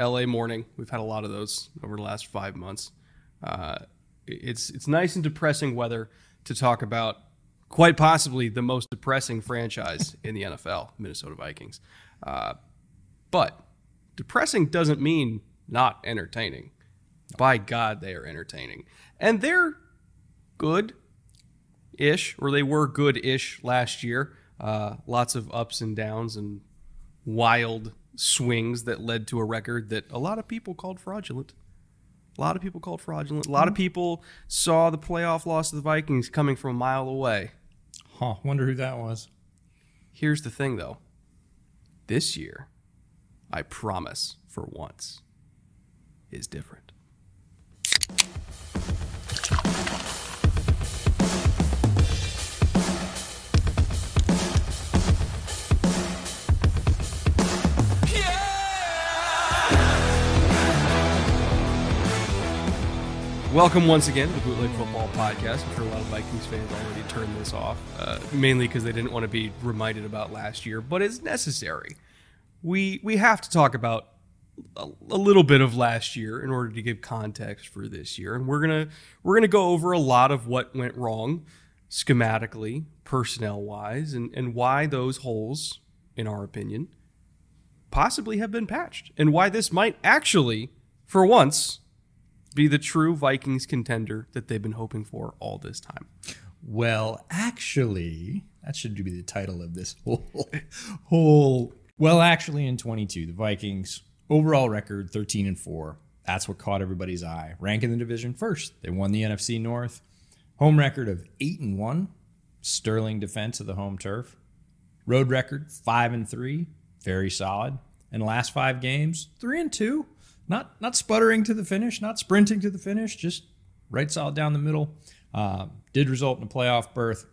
LA morning. We've had a lot of those over the last five months. Uh, it's it's nice and depressing weather to talk about quite possibly the most depressing franchise in the NFL, Minnesota Vikings. Uh, but depressing doesn't mean not entertaining. By God, they are entertaining, and they're good ish, or they were good ish last year. Uh, lots of ups and downs and wild swings that led to a record that a lot of people called fraudulent. A lot of people called fraudulent. A lot of mm-hmm. people saw the playoff loss of the Vikings coming from a mile away. Huh, wonder who that was. Here's the thing though. This year, I promise for once, is different. Welcome once again to the Bootleg Football Podcast. I'm sure a lot of Vikings fans already turned this off, uh, mainly because they didn't want to be reminded about last year, but it's necessary. We we have to talk about a, a little bit of last year in order to give context for this year, and we're gonna we're gonna go over a lot of what went wrong schematically, personnel wise, and and why those holes, in our opinion, possibly have been patched, and why this might actually, for once be the true Vikings contender that they've been hoping for all this time. Well, actually, that should be the title of this whole whole. Well, actually, in 22, the Vikings overall record 13 and four. That's what caught everybody's eye. Ranking the division first, they won the NFC North. Home record of eight and one. Sterling defense of the home turf. Road record five and three, very solid. And last five games, three and two not not sputtering to the finish, not sprinting to the finish, just right solid down the middle. Uh, did result in a playoff berth.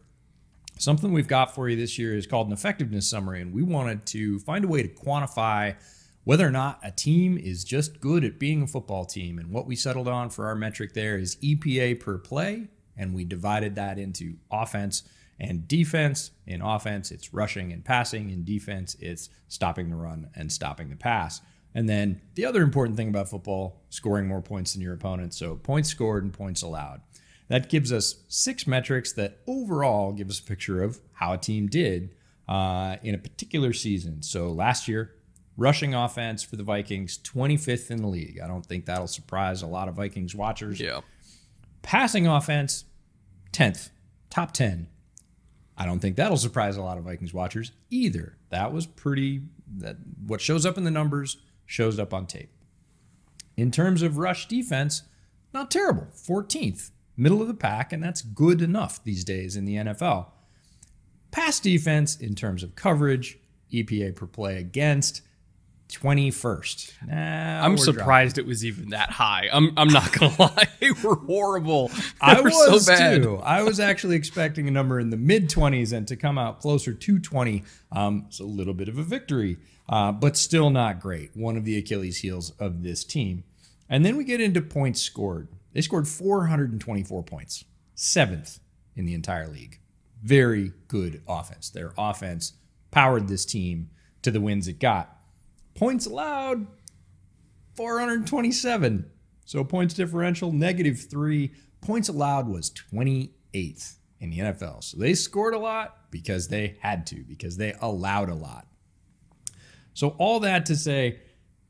Something we've got for you this year is called an effectiveness summary, and we wanted to find a way to quantify whether or not a team is just good at being a football team. And what we settled on for our metric there is EPA per play, and we divided that into offense and defense. In offense, it's rushing and passing. In defense, it's stopping the run and stopping the pass. And then the other important thing about football, scoring more points than your opponent. So points scored and points allowed. That gives us six metrics that overall give us a picture of how a team did uh, in a particular season. So last year, rushing offense for the Vikings, 25th in the league. I don't think that'll surprise a lot of Vikings watchers. Yeah. Passing offense, 10th, top 10. I don't think that'll surprise a lot of Vikings watchers either. That was pretty that what shows up in the numbers shows up on tape. In terms of rush defense, not terrible. 14th, middle of the pack, and that's good enough these days in the NFL. Pass defense, in terms of coverage, EPA per play against, 21st. Nah, I'm surprised dropping. it was even that high. I'm I'm not gonna lie, they were horrible. They I were was so bad. too. I was actually expecting a number in the mid 20s and to come out closer to 20. Um, it's a little bit of a victory, uh, but still not great. One of the Achilles heels of this team. And then we get into points scored. They scored 424 points, seventh in the entire league. Very good offense. Their offense powered this team to the wins it got. Points allowed, 427. So points differential, negative three. Points allowed was 28th in the NFL. So they scored a lot because they had to, because they allowed a lot. So all that to say,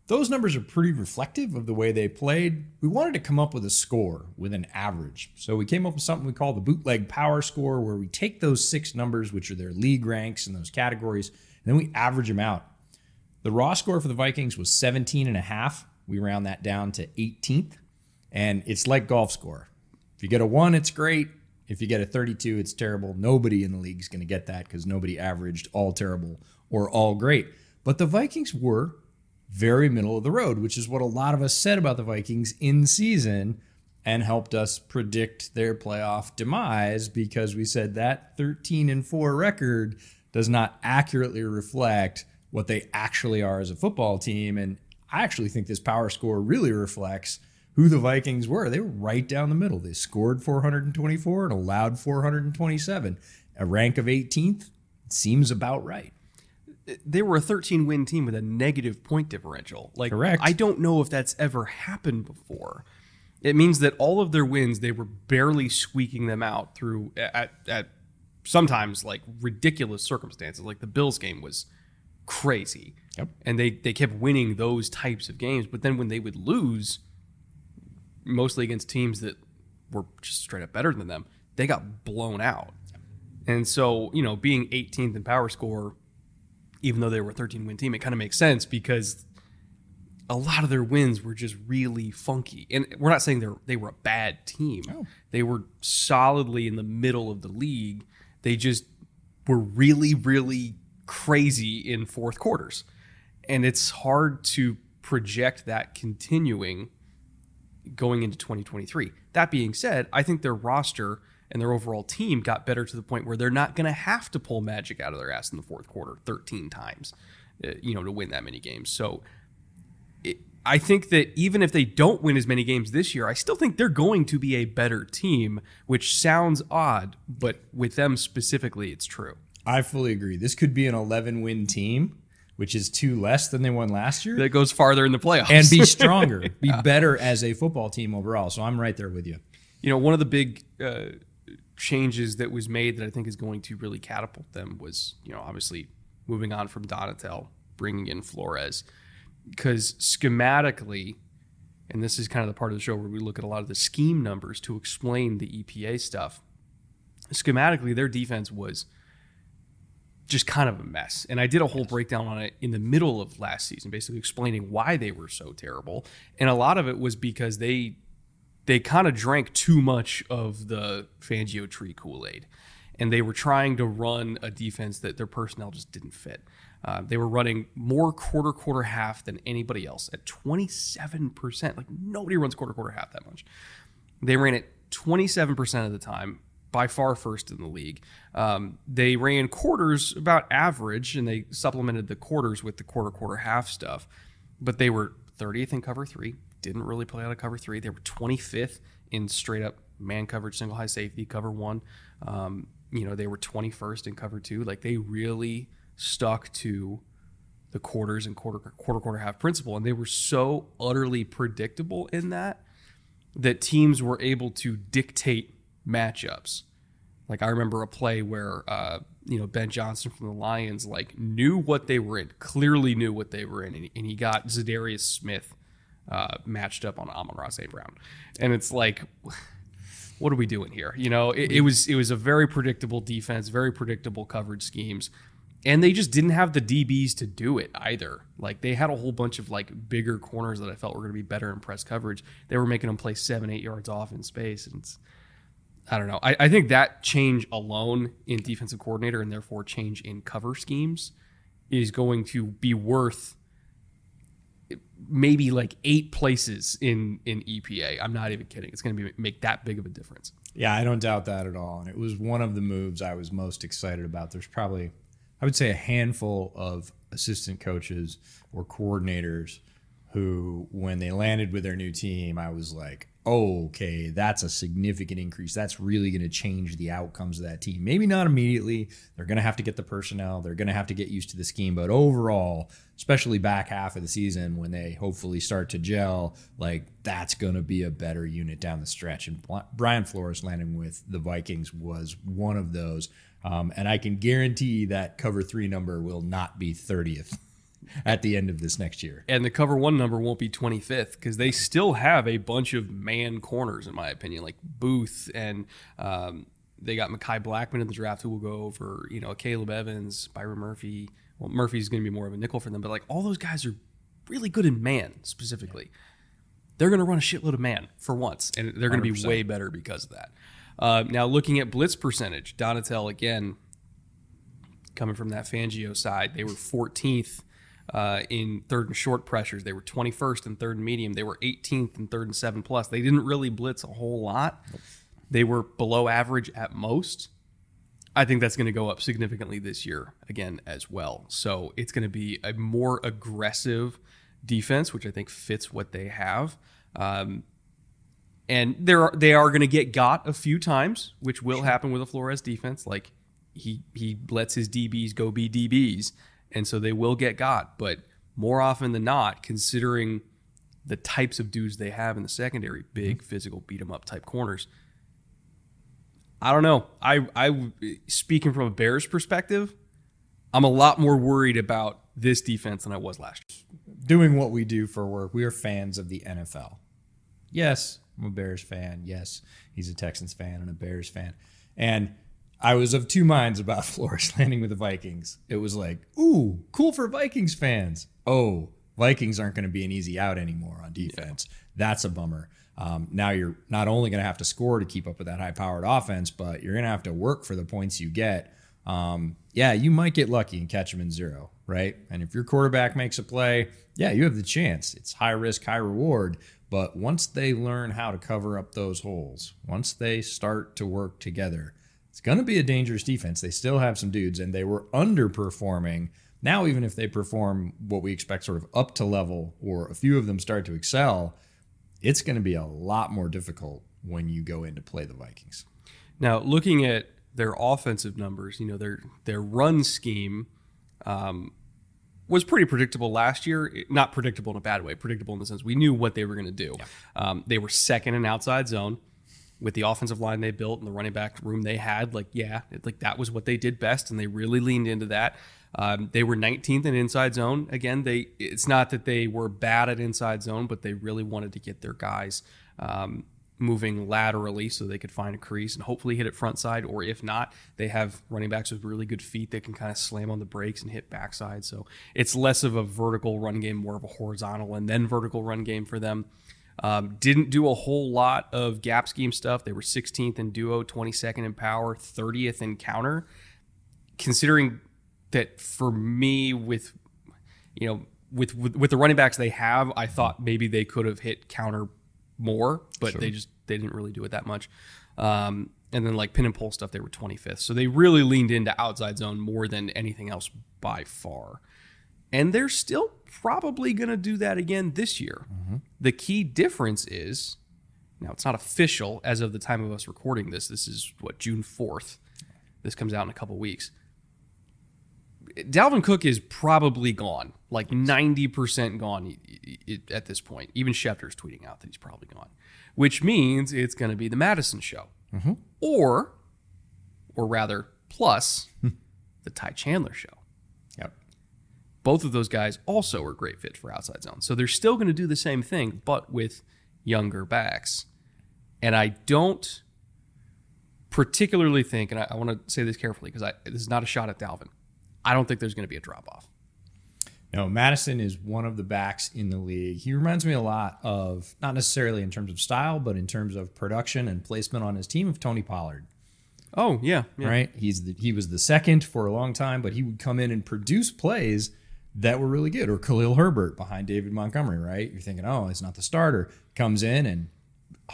those numbers are pretty reflective of the way they played. We wanted to come up with a score with an average. So we came up with something we call the bootleg power score, where we take those six numbers, which are their league ranks in those categories, and then we average them out. The raw score for the Vikings was 17 and a half. We round that down to 18th. And it's like golf score. If you get a one, it's great. If you get a 32, it's terrible. Nobody in the league is going to get that because nobody averaged all terrible or all great. But the Vikings were very middle of the road, which is what a lot of us said about the Vikings in season and helped us predict their playoff demise because we said that 13 and 4 record does not accurately reflect what they actually are as a football team and I actually think this power score really reflects who the Vikings were. They were right down the middle. They scored 424 and allowed 427. A rank of 18th seems about right they were a 13 win team with a negative point differential. Like, Correct. I don't know if that's ever happened before. It means that all of their wins, they were barely squeaking them out through at, at sometimes like ridiculous circumstances. Like the Bills game was crazy. Yep. And they, they kept winning those types of games. But then when they would lose, mostly against teams that were just straight up better than them, they got blown out. And so, you know, being 18th in power score even though they were a 13 win team, it kind of makes sense because a lot of their wins were just really funky. And we're not saying they they were a bad team. They were solidly in the middle of the league. They just were really, really crazy in fourth quarters. And it's hard to project that continuing going into 2023. That being said, I think their roster and their overall team got better to the point where they're not going to have to pull magic out of their ass in the fourth quarter 13 times, uh, you know, to win that many games. So it, I think that even if they don't win as many games this year, I still think they're going to be a better team, which sounds odd, but with them specifically, it's true. I fully agree. This could be an 11 win team, which is two less than they won last year, That goes farther in the playoffs. and be stronger, be better as a football team overall. So I'm right there with you. you know, one of the big uh, changes that was made that I think is going to really catapult them was, you know, obviously moving on from Donatell, bringing in Flores, because schematically, and this is kind of the part of the show where we look at a lot of the scheme numbers to explain the EPA stuff. Schematically, their defense was just kind of a mess. And I did a whole breakdown on it in the middle of last season, basically explaining why they were so terrible. And a lot of it was because they they kind of drank too much of the Fangio tree Kool Aid, and they were trying to run a defense that their personnel just didn't fit. Uh, they were running more quarter quarter half than anybody else at 27%. Like nobody runs quarter quarter half that much. They ran it 27% of the time, by far first in the league. Um, they ran quarters about average, and they supplemented the quarters with the quarter quarter half stuff. But they were 30th in cover three, didn't really play out of cover three. They were 25th in straight up man coverage, single high safety, cover one. Um, you know, they were 21st in cover two. Like they really stuck to the quarters and quarter quarter quarter half principle, and they were so utterly predictable in that that teams were able to dictate matchups. Like I remember a play where uh, you know Ben Johnson from the Lions like knew what they were in, clearly knew what they were in, and he, and he got Za'Darius Smith uh, matched up on Amon-Ra St. Brown, and it's like, what are we doing here? You know, it, it was it was a very predictable defense, very predictable coverage schemes, and they just didn't have the DBs to do it either. Like they had a whole bunch of like bigger corners that I felt were going to be better in press coverage. They were making them play seven, eight yards off in space, and it's, I don't know. I, I think that change alone in defensive coordinator and therefore change in cover schemes is going to be worth maybe like eight places in in EPA. I'm not even kidding. It's going to be make that big of a difference. Yeah, I don't doubt that at all. And it was one of the moves I was most excited about. There's probably, I would say, a handful of assistant coaches or coordinators who, when they landed with their new team, I was like, okay, that's a significant increase. That's really going to change the outcomes of that team. Maybe not immediately. They're going to have to get the personnel, they're going to have to get used to the scheme. But overall, especially back half of the season when they hopefully start to gel, like that's going to be a better unit down the stretch. And Brian Flores landing with the Vikings was one of those. Um, and I can guarantee that cover three number will not be 30th at the end of this next year. And the cover one number won't be 25th because they still have a bunch of man corners, in my opinion, like Booth and um, they got Mekhi Blackmon in the draft who will go over, you know, Caleb Evans, Byron Murphy. Well, Murphy's going to be more of a nickel for them, but like all those guys are really good in man specifically. They're going to run a shitload of man for once, and they're going to be way better because of that. Uh, now, looking at blitz percentage, Donatell again coming from that Fangio side, they were 14th uh, in third and short pressures. They were 21st in third and medium. They were 18th in third and seven plus. They didn't really blitz a whole lot. They were below average at most. I think that's going to go up significantly this year again as well. So it's going to be a more aggressive defense, which I think fits what they have. Um, and they're they are going to get got a few times, which will happen with a Flores defense. Like he he lets his DBs go be DBs, and so they will get got. But more often than not, considering the types of dudes they have in the secondary, mm-hmm. big physical beat 'em up type corners. I don't know. I I speaking from a Bears perspective, I'm a lot more worried about this defense than I was last year. Doing what we do for work, we are fans of the NFL. Yes, I'm a Bears fan. Yes, he's a Texans fan and a Bears fan. And I was of two minds about Flores landing with the Vikings. It was like, ooh, cool for Vikings fans. Oh, Vikings aren't going to be an easy out anymore on defense. That's a bummer. Um, now you're not only going to have to score to keep up with that high powered offense, but you're going to have to work for the points you get. Um, yeah, you might get lucky and catch them in zero, right? And if your quarterback makes a play, yeah, you have the chance. It's high risk, high reward. But once they learn how to cover up those holes, once they start to work together, it's going to be a dangerous defense. They still have some dudes, and they were underperforming. Now, even if they perform what we expect, sort of up to level, or a few of them start to excel, it's going to be a lot more difficult when you go in to play the Vikings. Now, looking at their offensive numbers, you know their their run scheme um, was pretty predictable last year. Not predictable in a bad way, predictable in the sense we knew what they were going to do. Um, they were second in outside zone with the offensive line they built and the running back room they had. Like, yeah, it, like that was what they did best, and they really leaned into that. Um, they were 19th in inside zone. Again, they it's not that they were bad at inside zone, but they really wanted to get their guys. Um, moving laterally so they could find a crease and hopefully hit it front side or if not they have running backs with really good feet that can kind of slam on the brakes and hit backside so it's less of a vertical run game more of a horizontal and then vertical run game for them um, didn't do a whole lot of gap scheme stuff they were 16th in duo 22nd in power 30th in counter considering that for me with you know with, with with the running backs they have i thought maybe they could have hit counter more, but they just they didn't really do it that much. Um, and then like pin and pull stuff, they were 25th. So they really leaned into outside zone more than anything else by far. And they're still probably going to do that again this year. Mm-hmm. The key difference is now it's not official as of the time of us recording this. This is what June 4th. This comes out in a couple weeks. Dalvin Cook is probably gone, like 90% gone at this point. Even Schefter's tweeting out that he's probably gone, which means it's going to be the Mattison show. Mm-hmm. Or, or rather, plus hmm. the Ty Chandler show. Both of those guys also are great fit for outside zone. So they're still going to do the same thing, but with younger backs. And I don't particularly think, and I, I want to say this carefully because this is not a shot at Dalvin. I don't think there's going to be a drop off. No, Mattison is one of the backs in the league. He reminds me a lot of, not necessarily in terms of style, but in terms of production and placement on his team of Tony Pollard. Oh yeah, yeah. Right? He's the, he was the second for a long time, but he would come in and produce plays that were really good. Or Khalil Herbert behind David Montgomery, right? You're thinking, oh, he's not the starter. Comes in and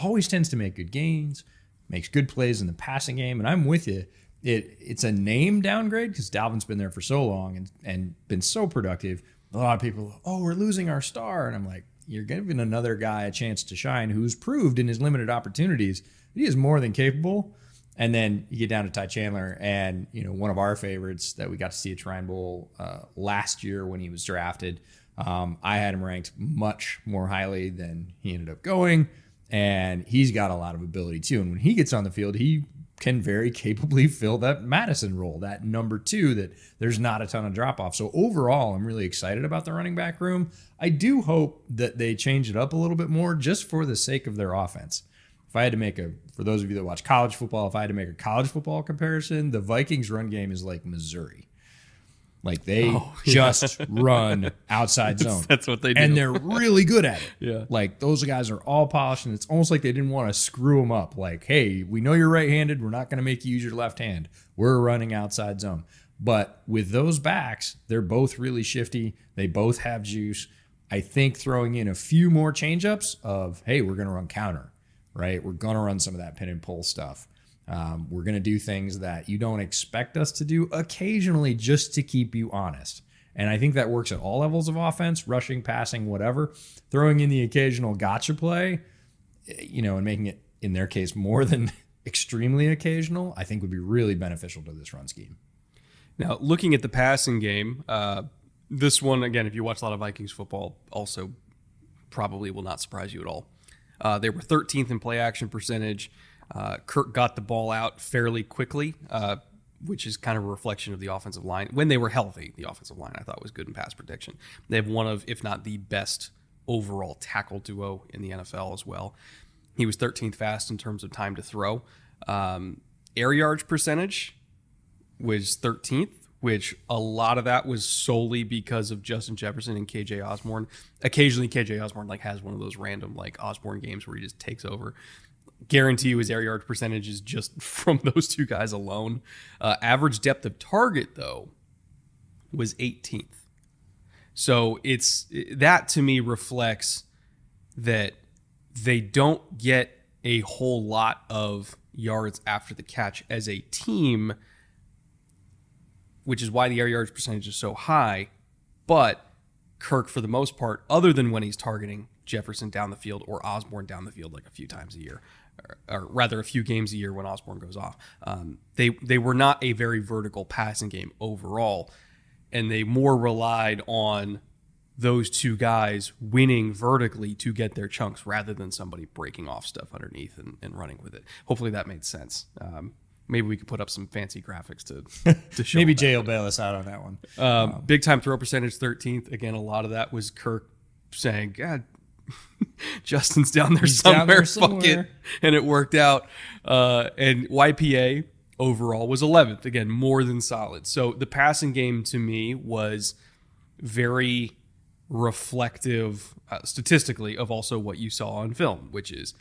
always tends to make good gains, makes good plays in the passing game. And I'm with you. It it's a name downgrade because Dalvin's been there for so long and and been so productive. A lot of people, oh, we're losing our star, and I'm like, you're giving another guy a chance to shine who's proved in his limited opportunities he is more than capable. And then you get down to Ty Chandler, and you know one of our favorites that we got to see at Shrine Bowl uh, last year when he was drafted. Um, I had him ranked much more highly than he ended up going, and he's got a lot of ability too. And when he gets on the field, he can very capably fill that Mattison role, that number two that there's not a ton of drop off. So overall, I'm really excited about the running back room. I do hope that they change it up a little bit more just for the sake of their offense. If I had to make a, for those of you that watch college football, if I had to make a college football comparison, the Vikings run game is like Missouri. Like they oh, just run outside zone. That's what they do. And they're really good at it. yeah. Like those guys are all polished and it's almost like they didn't want to screw them up. Like, hey, we know you're right handed. We're not going to make you use your left hand. We're running outside zone. But with those backs, they're both really shifty. They both have juice. I think throwing in a few more changeups of, hey, we're going to run counter, right? We're going to run some of that pin and pull stuff. Um, we're going to do things that you don't expect us to do occasionally just to keep you honest. And I think that works at all levels of offense, rushing, passing, whatever. Throwing in the occasional gotcha play, you know, and making it, in their case, more than extremely occasional, I think would be really beneficial to this run scheme. Now, looking at the passing game, uh, this one, again, if you watch a lot of Vikings football, also probably will not surprise you at all. Uh, they were 13th in play action percentage. Uh, Kirk got the ball out fairly quickly, uh, which is kind of a reflection of the offensive line. When they were healthy, the offensive line I thought was good in pass protection. They have one of, if not the best overall tackle duo in the NFL as well. He was 13th fast in terms of time to throw. Um, air yards percentage was 13th, which a lot of that was solely because of Justin Jefferson and KJ Osborn. Occasionally, KJ Osborn like has one of those random like Osborn games where he just takes over guarantee you his air yard percentage is just from those two guys alone. Uh, average depth of target though was 18th. So it's that to me reflects that they don't get a whole lot of yards after the catch as a team, which is why the air yards percentage is so high. But Kirk, for the most part, other than when he's targeting Jefferson down the field or Osborn down the field like a few times a year, or rather a few games a year when Osborn goes off. Um, they they were not a very vertical passing game overall, and they more relied on those two guys winning vertically to get their chunks rather than somebody breaking off stuff underneath and, and running with it. Hopefully that made sense. Um, maybe we could put up some fancy graphics to, to show. maybe Jay will bail us out on that one. Um, um, big time throw percentage 13th. Again, a lot of that was Kirk saying, God, Justin's down there somewhere, down there somewhere. Fuck it. And it worked out. Uh, and YPA overall was 11th. Again, more than solid. So the passing game to me was very reflective uh, statistically of also what you saw on film, which is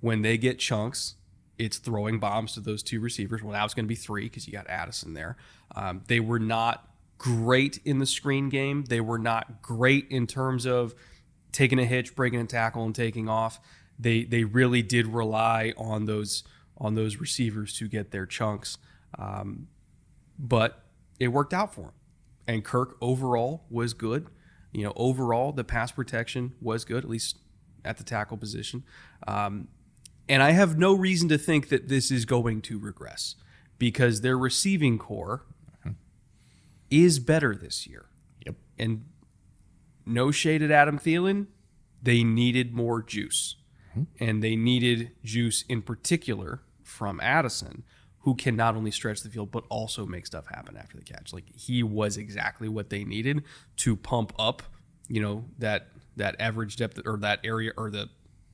when they get chunks, it's throwing bombs to those two receivers. Well, now it's going to be three because you got Addison there. Um, they were not great in the screen game. They were not great in terms of taking a hitch, breaking a tackle, and taking off. They they really did rely on those on those receivers to get their chunks, um, but it worked out for them. And Kirk overall was good. You know, overall the pass protection was good, at least at the tackle position. Um, and I have no reason to think that this is going to regress because their receiving corps mm-hmm. is better this year. Yep. And no shade at Adam Thielen. They needed more juice. Mm-hmm. And they needed juice in particular from Addison, who can not only stretch the field, but also make stuff happen after the catch. Like he was exactly what they needed to pump up, you know, that that average depth or that area or the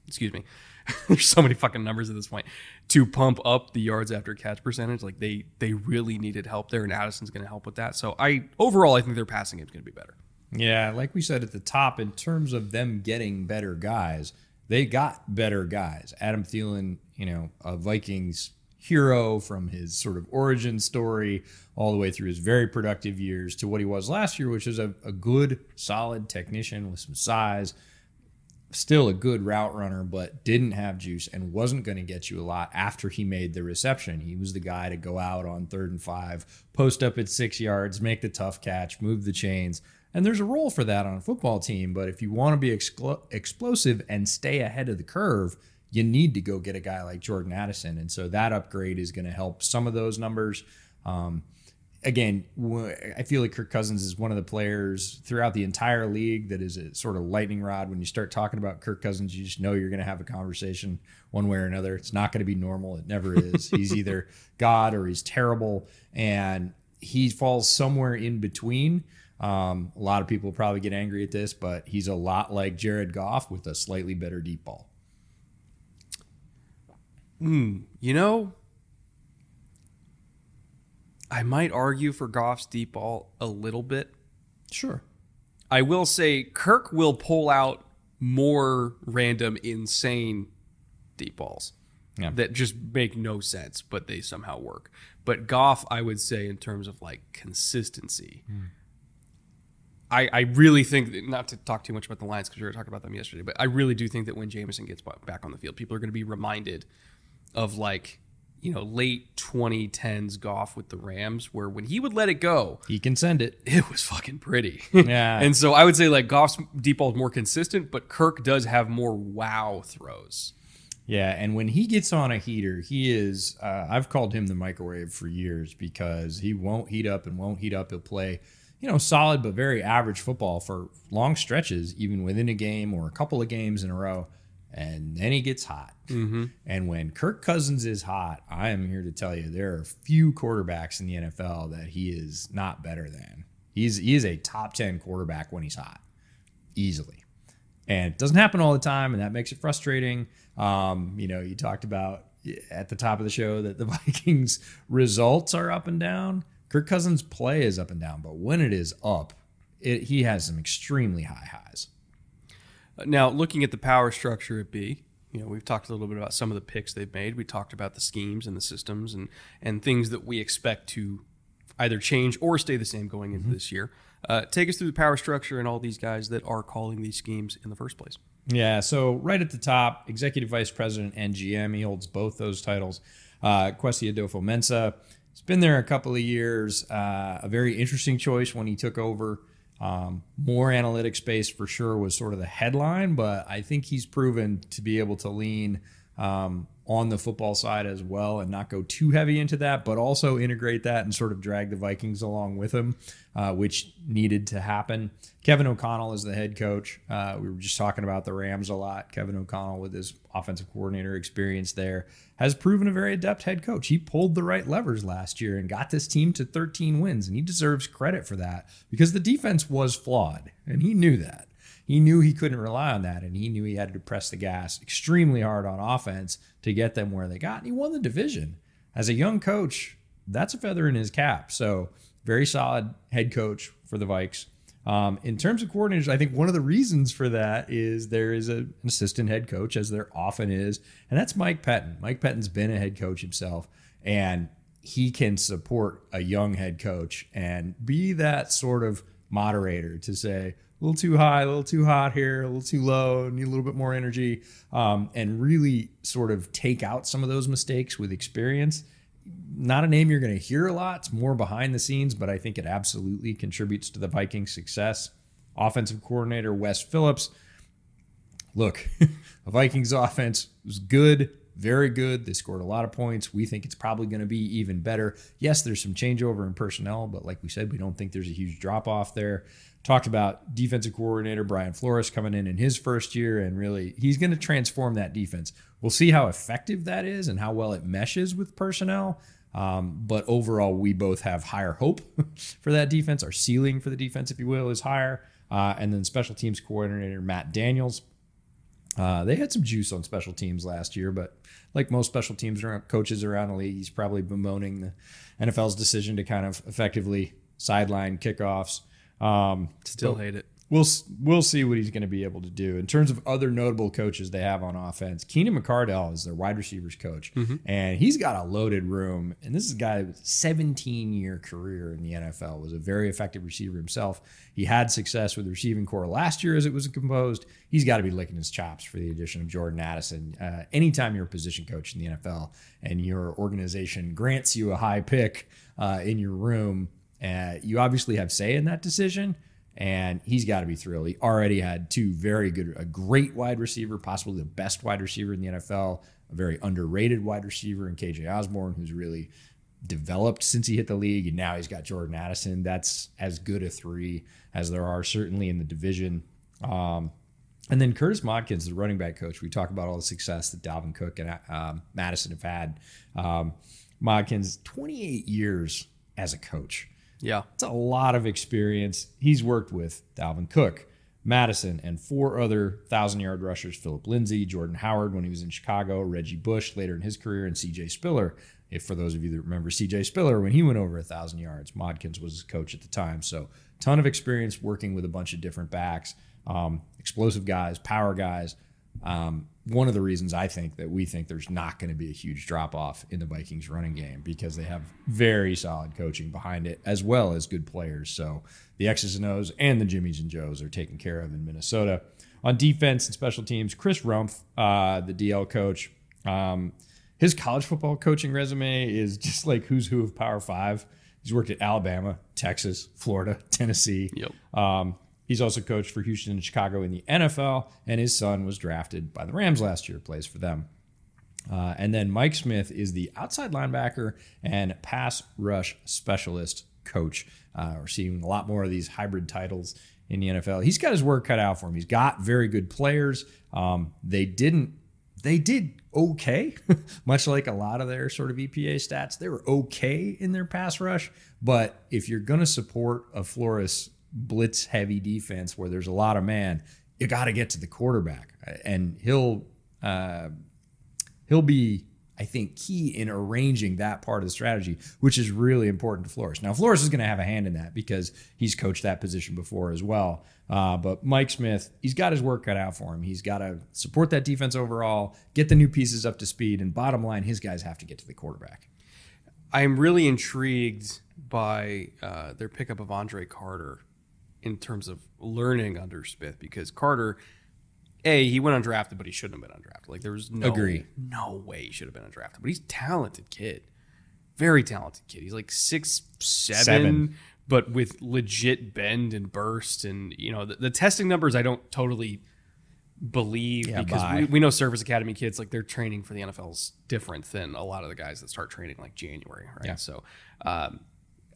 excuse me. There's so many fucking numbers at this point to pump up the yards after catch percentage. Like they they really needed help there, and Addison's going to help with that. So I overall I think their passing game is going to be better. Yeah, like we said at the top, in terms of them getting better guys, they got better guys. Adam Thielen, you know, a Vikings hero from his sort of origin story all the way through his very productive years to what he was last year, which is a, a good, solid technician with some size. Still a good route runner, but didn't have juice and wasn't going to get you a lot after he made the reception. He was the guy to go out on third and five, post up at six yards, make the tough catch, move the chains and there's a role for that on a football team. But if you want to be explosive and stay ahead of the curve, you need to go get a guy like Jordan Addison. And so that upgrade is going to help some of those numbers. Um, again, I feel like Kirk Cousins is one of the players throughout the entire league that is a sort of lightning rod. When you start talking about Kirk Cousins, you just know you're going to have a conversation one way or another. It's not going to be normal. It never is. he's either God or he's terrible, and he falls somewhere in between. Um, a lot of people probably get angry at this, but he's a lot like Jared Goff with a slightly better deep ball. Mm, you know, I might argue for Goff's deep ball a little bit. Sure. I will say Kirk will pull out more random, insane deep balls yeah. that just make no sense, but they somehow work. But Goff, I would say, in terms of like consistency, mm. I, I really think that, not to talk too much about the Lions because we were talking about them yesterday, but I really do think that when Jameson gets back on the field, people are going to be reminded of like you know late 2010s Goff with the Rams, where when he would let it go, he can send it. It was fucking pretty. Yeah. and so I would say like Goff's deep ball is more consistent, but Kirk does have more wow throws. Yeah, and when he gets on a heater, he is. Uh, I've called him the microwave for years because he won't heat up and won't heat up. He'll play, you know, solid but very average football for long stretches, even within a game or a couple of games in a row and then he gets hot. Mm-hmm. And when Kirk Cousins is hot, I am here to tell you there are few quarterbacks in the NFL that he is not better than. He's he is a top ten quarterback when he's hot, easily. And it doesn't happen all the time, and that makes it frustrating. Um, you know, you talked about at the top of the show that the Vikings results are up and down. Kirk Cousins' play is up and down, but when it is up, it, he has some extremely high highs. Now, looking at the power structure at B, you know, we've talked a little bit about some of the picks they've made. We talked about the schemes and the systems and and things that we expect to either change or stay the same going into mm-hmm. this year. Uh, take us through the power structure and all these guys that are calling these schemes in the first place. Yeah, so right at the top, executive vice president and GM, he holds both those titles. Uh, Kwesi Adofo-Mensah, he's been there a couple of years. Uh, a very interesting choice when he took over. Um, more analytic space for sure was sort of the headline, but I think he's proven to be able to lean um, on the football side as well and not go too heavy into that, but also integrate that and sort of drag the Vikings along with him, uh, which needed to happen. Kevin O'Connell is the head coach. Uh, we were just talking about the Rams a lot. Kevin O'Connell, with his offensive coordinator experience there, has proven a very adept head coach. He pulled the right levers last year and got this team to 13 wins, and he deserves credit for that because the defense was flawed, and he knew that he knew he couldn't rely on that, and he knew he had to press the gas extremely hard on offense to get them where they got. And he won the division. As a young coach, that's a feather in his cap. So, very solid head coach for the Vikes. Um, in terms of coordinators, I think one of the reasons for that is there is a, an assistant head coach, as there often is, and that's Mike Pettine. Mike Pettine's been a head coach himself, and he can support a young head coach and be that sort of moderator to say, a little too high, a little too hot here, a little too low, need a little bit more energy, um, and really sort of take out some of those mistakes with experience. Not a name you're going to hear a lot. It's more behind the scenes, but I think it absolutely contributes to the Vikings' success. Offensive coordinator Wes Phillips. Look, the Vikings offense was good, very good. They scored a lot of points. We think it's probably going to be even better. Yes, there's some changeover in personnel, but like we said, we don't think there's a huge drop off there talked about defensive coordinator Brian Flores coming in in his first year, and really he's going to transform that defense. We'll see how effective that is and how well it meshes with personnel. Um, but overall, we both have higher hope for that defense. Our ceiling for the defense, if you will, is higher. Uh, and then special teams coordinator Matt Daniels. Uh, they had some juice on special teams last year, but like most special teams coaches around the league, he's probably bemoaning the NFL's decision to kind of effectively sideline kickoffs. Um, Still hate it. We'll we'll see what he's going to be able to do in terms of other notable coaches they have on offense. Keenan McCardell is their wide receivers coach, mm-hmm. and he's got a loaded room. And this is a guy with 17 year career in the NFL. Was a very effective receiver himself. He had success with the receiving corps last year as it was composed. He's got to be licking his chops for the addition of Jordan Addison. Uh, anytime you're a position coach in the NFL and your organization grants you a high pick uh, in your room uh, you obviously have say in that decision, and he's got to be thrilled. He already had two very good, a great wide receiver, possibly the best wide receiver in the NFL, a very underrated wide receiver in KJ Osborn, who's really developed since he hit the league, and now he's got Jordan Addison. That's as good a three as there are certainly in the division. Um, and then Curtis Modkins, the running back coach. We talk about all the success that Dalvin Cook and um, Mattison have had. Um, Modkins, 28 years as a coach. Yeah. It's a lot of experience. He's worked with Dalvin Cook, Mattison, and four other thousand yard rushers Phillip Lindsay, Jordan Howard when he was in Chicago, Reggie Bush later in his career, and CJ Spiller. If for those of you that remember CJ Spiller when he went over a thousand yards, Modkins was his coach at the time. So, ton of experience working with a bunch of different backs, um, explosive guys, power guys. Um, one of the reasons I think that we think there's not going to be a huge drop off in the Vikings running game because they have very solid coaching behind it as well as good players. So the X's and O's and the Jimmies and Joes are taken care of in Minnesota. On defense and special teams, Chris Rumph, uh, the DL coach, um, his college football coaching resume is just like who's who of Power Five. He's worked at Alabama, Texas, Florida, Tennessee. Yep. Um, He's also coached for Houston and Chicago in the NFL, and his son was drafted by the Rams last year, plays for them. Uh, and then Mike Smith is the outside linebacker and pass rush specialist coach. Uh, we're seeing a lot more of these hybrid titles in the NFL. He's got his work cut out for him. He's got very good players. Um, they didn't. They did okay, much like a lot of their sort of EPA stats. They were okay in their pass rush, but if you're going to support a Flores blitz heavy defense where there's a lot of man, you got to get to the quarterback, and he'll uh, he'll be. I think key in arranging that part of the strategy, which is really important to Flores. Now, Flores is going to have a hand in that because he's coached that position before as well. Uh, but Mike Smith, he's got his work cut out for him. He's got to support that defense overall, get the new pieces up to speed, and bottom line, his guys have to get to the quarterback. I'm really intrigued by uh, their pickup of Andre Carter in terms of learning under Smith because Carter, a he went undrafted, but he shouldn't have been undrafted. Like there was no Agree. no way he should have been undrafted. But he's a talented kid, very talented kid. He's like six seven, Seven. but with legit bend and burst, and you know the, the testing numbers I don't totally believe Yeah, because we, we know service academy kids like their training for the NFL is different than a lot of the guys that start training like January, right? Yeah. So um,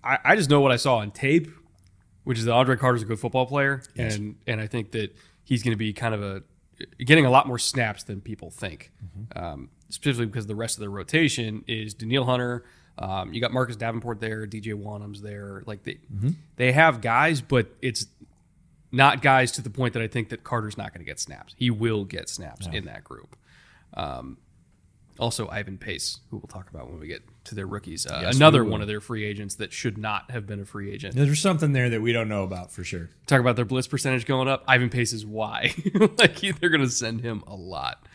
I, I just know what I saw on tape, which is that Andre Carter's a good football player, Yes. and and I think that he's going to be kind of a getting a lot more snaps than people think, Mm-hmm. um, specifically because the rest of the rotation is Danielle Hunter. Um, you got Marcus Davenport there, DJ Wonnum's there. Like they Mm-hmm. they have guys, but it's not guys to the point that I think that Carter's not going to get snaps. He will get snaps in that group. Um, also, Ivan Pace, who we'll talk about when we get to their rookies, uh, Yes, another one of their free agents that should not have been a free agent. There's something there that we don't know about for sure. Talk about their blitz percentage going up. Ivan Pace is why. like they're going to send him a lot.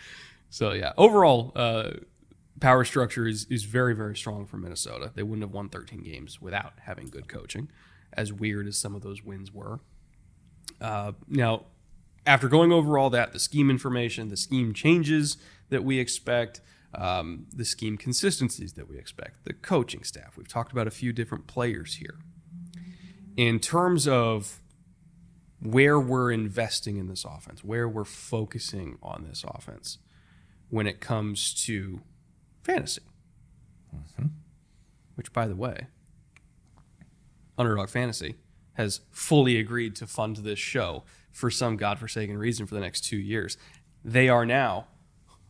So yeah, overall, uh, power structure is is very very strong for Minnesota. They wouldn't have won 13 games without having good coaching, as weird as some of those wins were. Uh, now, after going over all that, the scheme information, the scheme changes that we expect, um, the scheme consistencies that we expect, the coaching staff. We've talked about a few different players here. In terms of where we're investing in this offense, where we're focusing on this offense when it comes to fantasy. Which, by the way, Underdog Fantasy has fully agreed to fund this show for some godforsaken reason for the next two years. They are now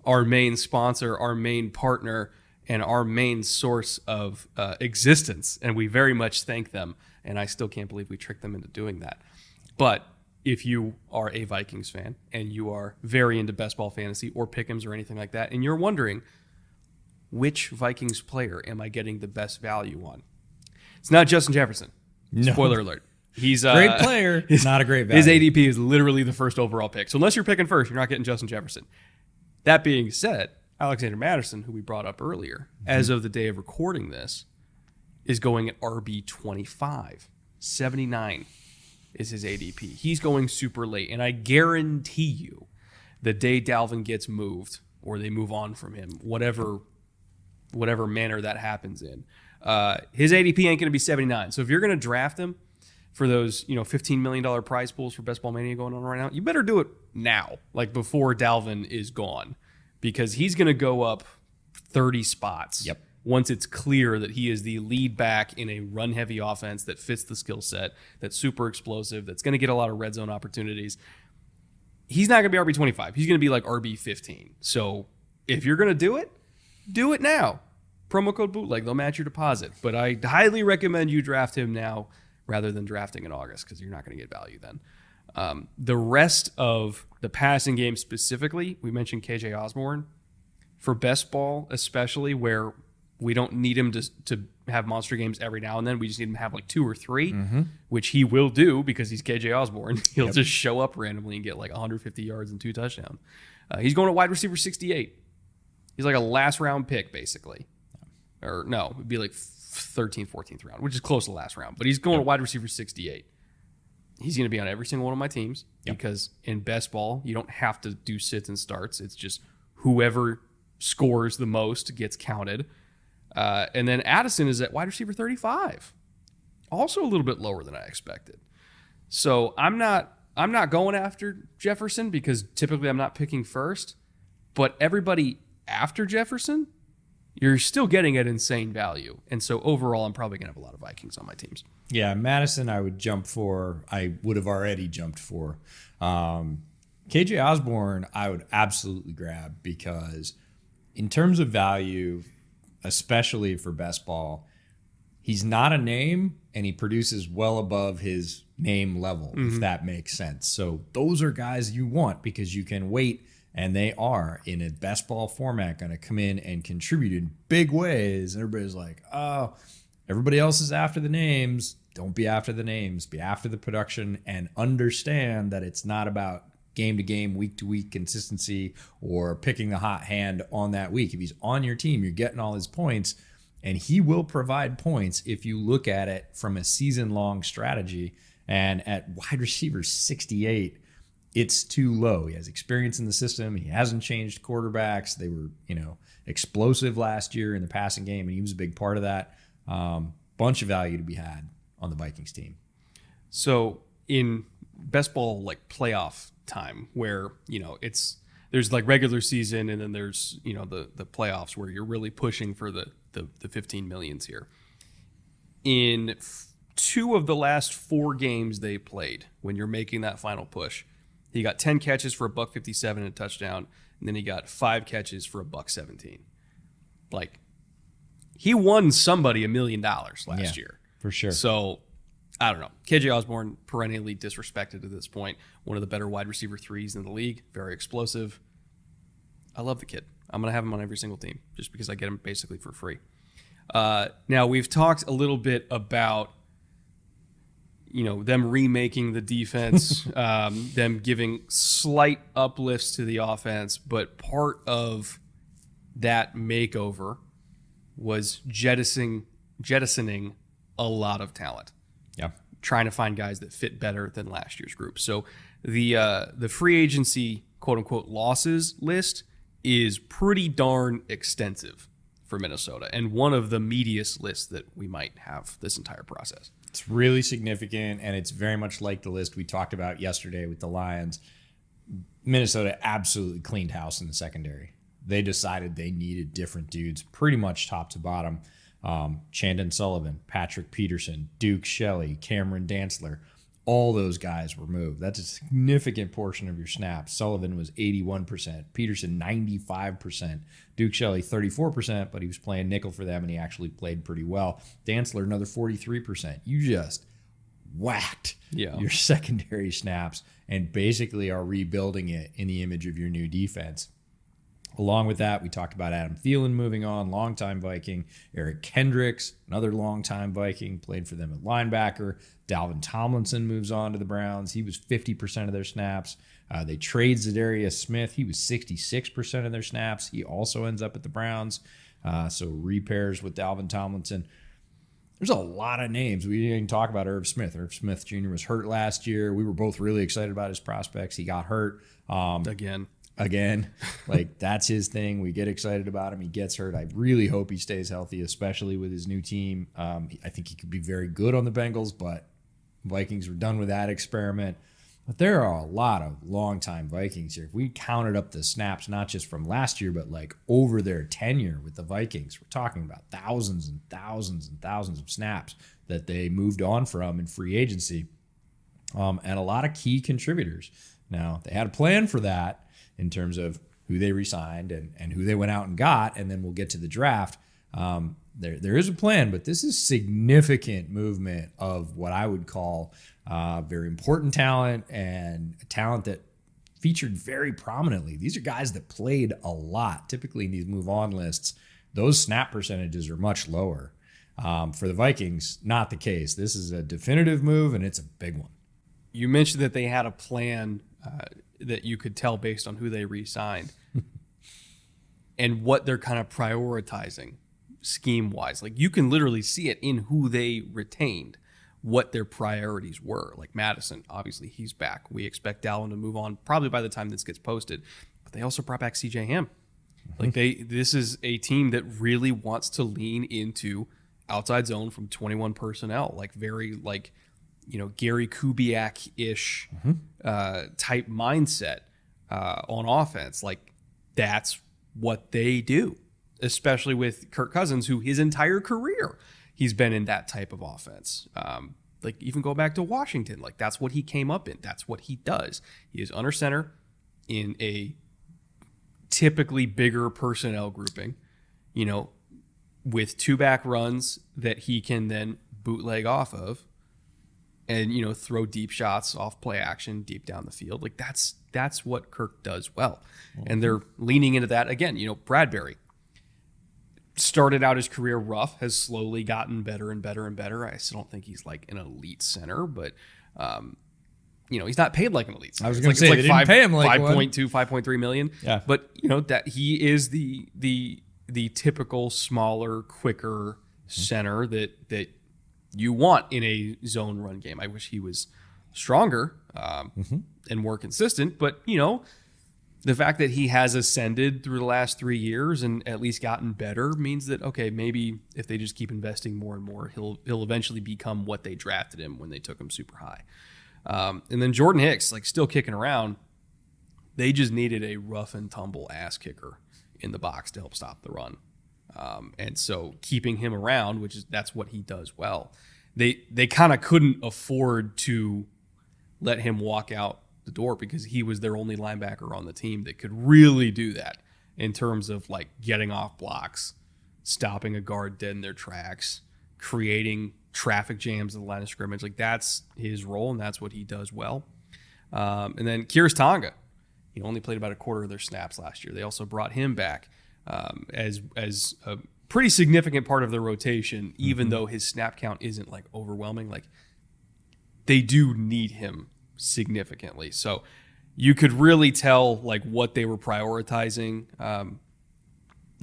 our main sponsor, our main partner, and our main source of uh, existence. And we very much thank them. And I still can't believe we tricked them into doing that. But if you are a Vikings fan and you are very into best ball fantasy or pick'ems or anything like that, and you're wondering which Vikings player am I getting the best value on? It's not Justin Jefferson. Spoiler alert. He's a Great player, he's not a great value. his. ADP is literally the first overall pick. So unless you're picking first, you're not getting Justin Jefferson. That being said, Alexander Mattison, who we brought up earlier, as of the day of recording this, is going at RB 25. 79 is his ADP. He's going super late. And I guarantee you, the day Dalvin gets moved or they move on from him, whatever whatever manner that happens in, uh, his ADP ain't going to be 79. So if you're going to draft him for those, you know, $15 million prize pools for Best Ball Mania going on right now, you better do it now, like before Dalvin is gone, because he's going to go up 30 spots Yep. once it's clear that he is the lead back in a run heavy offense that fits the skill set, that's super explosive, that's going to get a lot of red zone opportunities. He's not going to be RB 25. He's going to be like RB 15. So if you're going to do it, do it now. Promo code bootleg, they'll match your deposit. But I highly recommend you draft him now rather than drafting in August because you're not going to get value then. Um, the rest of the passing game specifically, we mentioned KJ Osborn for best ball, especially where we don't need him to, to have monster games every now and then. We just need him to have like two or 3 which he will do because he's KJ Osborn. He'll just show up randomly and get like 150 yards and two touchdowns. Uh, he's going to wide receiver 68. He's like a last round pick, basically. Or no, it'd be like 13th, 14th round, which is close to the last round. But he's going to wide receiver 68. He's going to be on every single one of my teams because in best ball, you don't have to do sits and starts. It's just whoever scores the most gets counted. Uh, and then Addison is at wide receiver 35, also a little bit lower than I expected. So I'm not I'm not going after Jefferson because typically I'm not picking first, but everybody after Jefferson, you're still getting at insane value. And so overall, I'm probably gonna have a lot of Vikings on my teams. Yeah, Mattison, I would jump for. I would have already jumped for. Um, KJ Osborn, I would absolutely grab because, in terms of value, especially for best ball, he's not a name and he produces well above his name level, if that makes sense. So, those are guys you want because you can wait and they are in a best ball format going to come in and contribute in big ways. And everybody's like, oh, everybody else is after the names. Don't be after the names, be after the production and understand that it's not about game to game, week to week consistency or picking the hot hand on that week. If he's on your team, you're getting all his points and he will provide points if you look at it from a season long strategy. And at wide receiver 68, it's too low. He has experience in the system. He hasn't changed quarterbacks. They were, you know, explosive last year in the passing game, and he was a big part of that. Um, bunch of value to be had on the Vikings team. So in best ball like playoff time where, you know, it's there's like regular season and then there's, you know, the the playoffs where you're really pushing for the the, the 15 millions here. In f- two of the last four games they played when you're making that final push, he got 10 catches for a buck 57 and a touchdown, and then he got five catches for a buck 17. Like he won somebody a million dollars last Yeah, year. for sure. So I don't know. KJ Osborn, perennially disrespected at this point. One of the better wide receiver threes in the league. Very explosive. I love the kid. I'm going to have him on every single team just because I get him basically for free. Uh, now, we've talked a little bit about you know them remaking the defense, um, them giving slight uplifts to the offense, but part of that makeover was jettisoning jettisoning a lot of talent Yeah. trying to find guys that fit better than last year's group. So the uh, the free agency quote unquote losses list is pretty darn extensive for Minnesota and one of the meatiest lists that we might have this entire process. It's really significant, and it's very much like the list we talked about yesterday with the Lions. Minnesota absolutely cleaned house in the secondary. They decided they needed different dudes, pretty much top to bottom. Um, Chandon Sullivan, Patrick Peterson, Duke Shelley, Cameron Dantzler, all those guys were moved. That's a significant portion of your snaps. Sullivan was 81%, Peterson 95%, Duke Shelley 34%, but he was playing nickel for them and he actually played pretty well. Dantzler another 43%. You just whacked Yeah. your secondary snaps and basically are rebuilding it in the image of your new defense. Along with that, we talked about Adam Thielen moving on, longtime Viking. Eric Kendricks, another longtime Viking, played for them at linebacker. Dalvin Tomlinson moves on to the Browns. He was 50% of their snaps. Uh, they trade Za'Darius Smith. He was 66% of their snaps. He also ends up at the Browns. Uh, so repairs with Dalvin Tomlinson. There's a lot of names. We didn't talk about Irv Smith. Irv Smith Jr. was hurt last year. We were both really excited about his prospects. He got hurt. Um, Again, again. Like that's his thing. We get excited about him. He gets hurt. I really hope he stays healthy, especially with his new team. Um, I think he could be very good on the Bengals, but Vikings were done with that experiment. But there are a lot of longtime Vikings here. If we counted up the snaps, not just from last year, but like over their tenure with the Vikings, we're talking about thousands and thousands and thousands of snaps that they moved on from in free agency, um, and a lot of key contributors. Now they had a plan for that in terms of who they resigned and, and who they went out and got, and then we'll get to the draft. Um, there, there is a plan, but this is significant movement of what I would call uh, very important talent and talent that featured very prominently. These are guys that played a lot. Typically, in these move on lists, those snap percentages are much lower. Um, for the Vikings, not the case. This is a definitive move, and it's a big one. You mentioned that they had a plan uh, that you could tell based on who they re signed and what they're kind of prioritizing scheme wise. Like you can literally see it in who they retained, what their priorities were. Like Mattison, obviously he's back. We expect Dalvin to move on probably by the time this gets posted. But they also brought back CJ Ham. Like they this is a team that really wants to lean into outside zone from 21 personnel, like very like you know Gary Kubiak ish uh, type mindset uh, on offense. Like that's what they do especially with Kirk Cousins, who his entire career he's been in that type of offense. Um, like even go back to Washington, like that's what he came up in. That's what he does. He is under center in a typically bigger personnel grouping, you know, with two back runs that he can then bootleg off of and you know throw deep shots off play action deep down the field like that's that's what Kirk does well and they're leaning into that again you know Bradbury started out his career rough, has slowly gotten better and better and better. I still don't think he's like an elite center, but um, you know, he's not paid like an elite center. I was gonna like, say, like didn't five, pay him like one. 5.2, 5.3 million. Yeah. But you know, that he is the the the typical smaller, quicker center that that you want in a zone run game. I wish he was stronger um, and more consistent, but you know, the fact that he has ascended through the last three years and at least gotten better means that okay, maybe if they just keep investing more and more, he'll he'll eventually become what they drafted him when they took him super high. Um, and then Jordan Hicks, like still kicking around, they just needed a rough and tumble ass kicker in the box to help stop the run. Um, and so keeping him around, which is that's what he does well. They they kind of couldn't afford to let him walk out the door because he was their only linebacker on the team that could really do that in terms of like getting off blocks, stopping a guard dead in their tracks, creating traffic jams in the line of scrimmage. Like that's his role and that's what he does well. Um, and then Khyiris Tonga, he only played about a quarter of their snaps last year. They also brought him back um, as as a pretty significant part of their rotation, even though his snap count isn't like overwhelming. Like they do need him significantly. So you could really tell like what they were prioritizing um,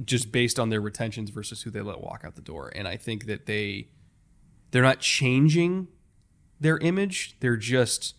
just based on their retentions versus who they let walk out the door. And I think that they they're not changing their image; they're just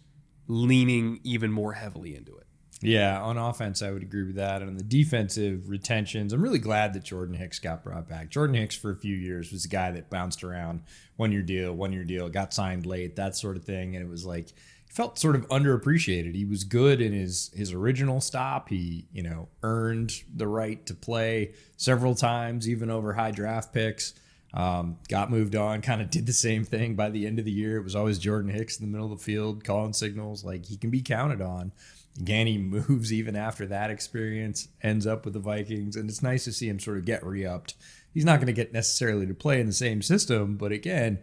leaning even more heavily into it. Yeah, on offense, I would agree with that. And on the defensive retentions, I'm really glad that Jordan Hicks got brought back. Jordan Hicks, for a few years, was a guy that bounced around one year deal, one year deal, got signed late, that sort of thing. And it was like, felt sort of underappreciated. He was good in his his original stop. He, you know, earned the right to play several times, even over high draft picks. Um, got moved on, kind of did the same thing by the end of the year. It was always Jordan Hicks in the middle of the field calling signals. Like he can be counted on. He moves even after that experience, ends up with the Vikings, and it's nice to see him sort of get re upped. He's not going to get necessarily to play in the same system, but again,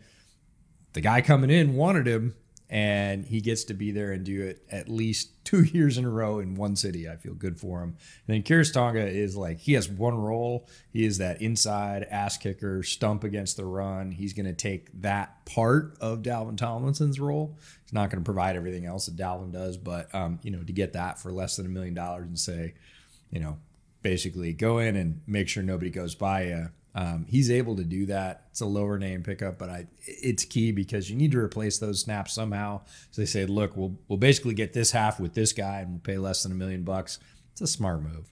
the guy coming in wanted him, and he gets to be there and do it at least two years in a row in one city. I feel good for him. And then Khyiris Tonga is like he has one role. He is that inside ass kicker, stump against the run. He's going to take that part of Dalvin Tomlinson's role. He's not going to provide everything else that Dalvin does, but um, you know, to get that for less than a million dollars and say, you know, basically go in and make sure nobody goes by you. Um, he's able to do that. It's a lower name pickup, but I it's key because you need to replace those snaps somehow. So they say, look, we'll we'll basically get this half with this guy and we'll pay less than a million bucks. It's a smart move.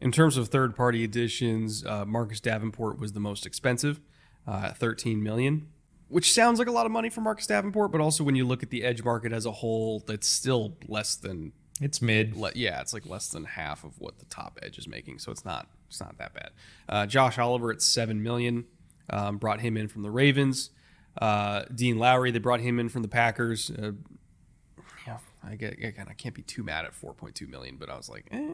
In terms of third party additions, uh, Marcus Davenport was the most expensive, uh, 13 million. which sounds like a lot of money for Marcus Davenport, but also when you look at the edge market as a whole, that's still less than It's mid. le- yeah, it's like less than half of what the top edge is making, so it's not it's not that bad. Uh, Josh Oliver at seven million, um, brought him in from the Ravens. Uh, Dean Lowry, they brought him in from the Packers. Uh, yeah, I get again, I can't be too mad at four point two million, but I was like, eh,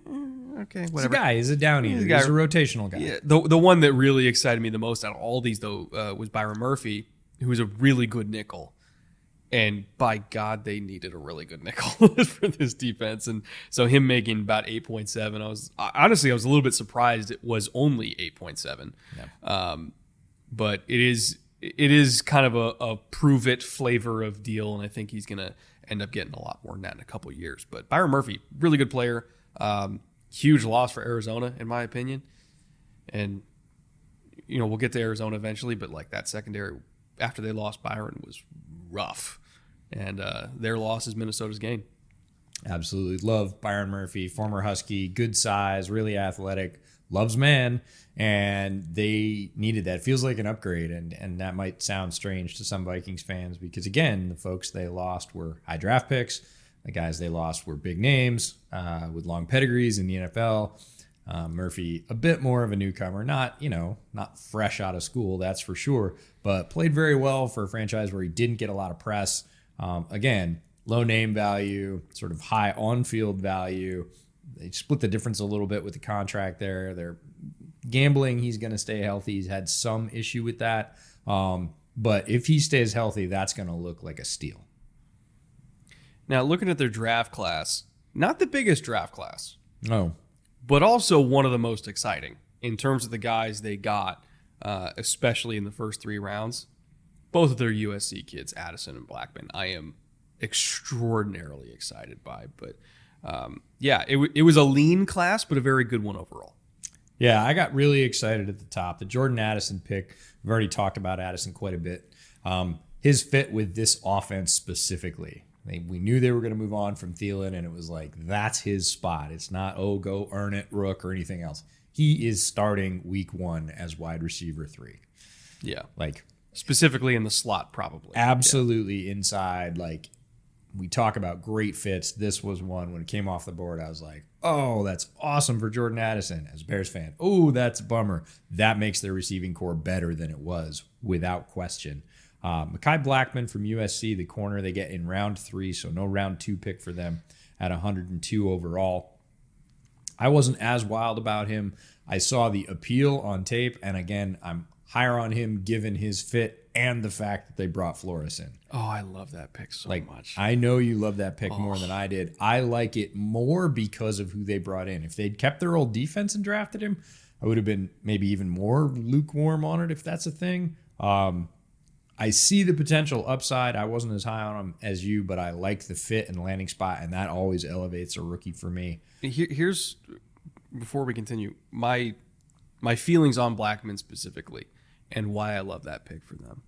okay, He's a whatever. guy. He's a down eater. He's He's a rotational guy. Yeah, the the one that really excited me the most out of all these though uh, was Byron Murphy, who was a really good nickel, and by God, they needed a really good nickel for this defense, and so him making about eight point seven, I was honestly I was a little bit surprised it was only eight point seven, um, but it is it is kind of a, a prove it flavor of deal, and I think he's gonna end up getting a lot more than that in a couple of years. But Byron Murphy, really good player, um, huge loss for Arizona in my opinion. And you know we'll get to Arizona eventually, but like that secondary after they lost Byron was rough, and uh, their loss is Minnesota's gain. Absolutely love Byron Murphy, former Husky, good size, really athletic, loves man, and they needed that. Feels like an upgrade, and and that might sound strange to some Vikings fans because again, the folks they lost were high draft picks. The guys they lost were big names uh, with long pedigrees in the NFL. Uh, Murphy, a bit more of a newcomer, not you know, not fresh out of school, that's for sure, but played very well for a franchise where he didn't get a lot of press. Um, again, low name value, sort of high on-field value. They split the difference a little bit with the contract there. They're gambling. He's going to stay healthy. He's had some issue with that, um, but if he stays healthy, that's going to look like a steal. Now looking at their draft class, not the biggest draft class, Oh, but also one of the most exciting in terms of the guys they got, uh, especially in the first three rounds. Both of their USC kids, Addison and Blackmon, I am extraordinarily excited by. But um, yeah, it, w- it was a lean class, but a very good one overall. Yeah, I got really excited at the top. The Jordan Addison pick, we've already talked about Addison quite a bit. Um, his fit with this offense specifically. They, we knew they were going to move on from Thielen, and it was like, that's his spot. It's not, oh, go earn it, Rook, or anything else. He is starting week one as wide receiver three. Yeah. Like, specifically in the slot probably absolutely inside. Like, we talk about great fits. This was one when it came off the board. I was like, oh, that's awesome for Jordan Addison as a Bears fan. Oh, that's a bummer. That makes their receiving corps better than it was without question. Uh, Mekhi Blackmon from USC, the corner they get in round three, so no round two pick for them at 102 overall. I wasn't as wild about him. I saw the appeal on tape, and again, I'm higher on him given his fit and the fact that they brought Flores in. oh i love that pick so Like much I know you love that pick more than I did. I like it more because of who they brought in. If they'd kept their old defense and drafted him, I would have been maybe even more lukewarm on it if that's a thing. Um, I see the potential upside. I wasn't as high on him as you, but I like the fit and landing spot, and that always elevates a rookie for me. Here, here's before we continue my my feelings on Blackmon specifically and why I love that pick for them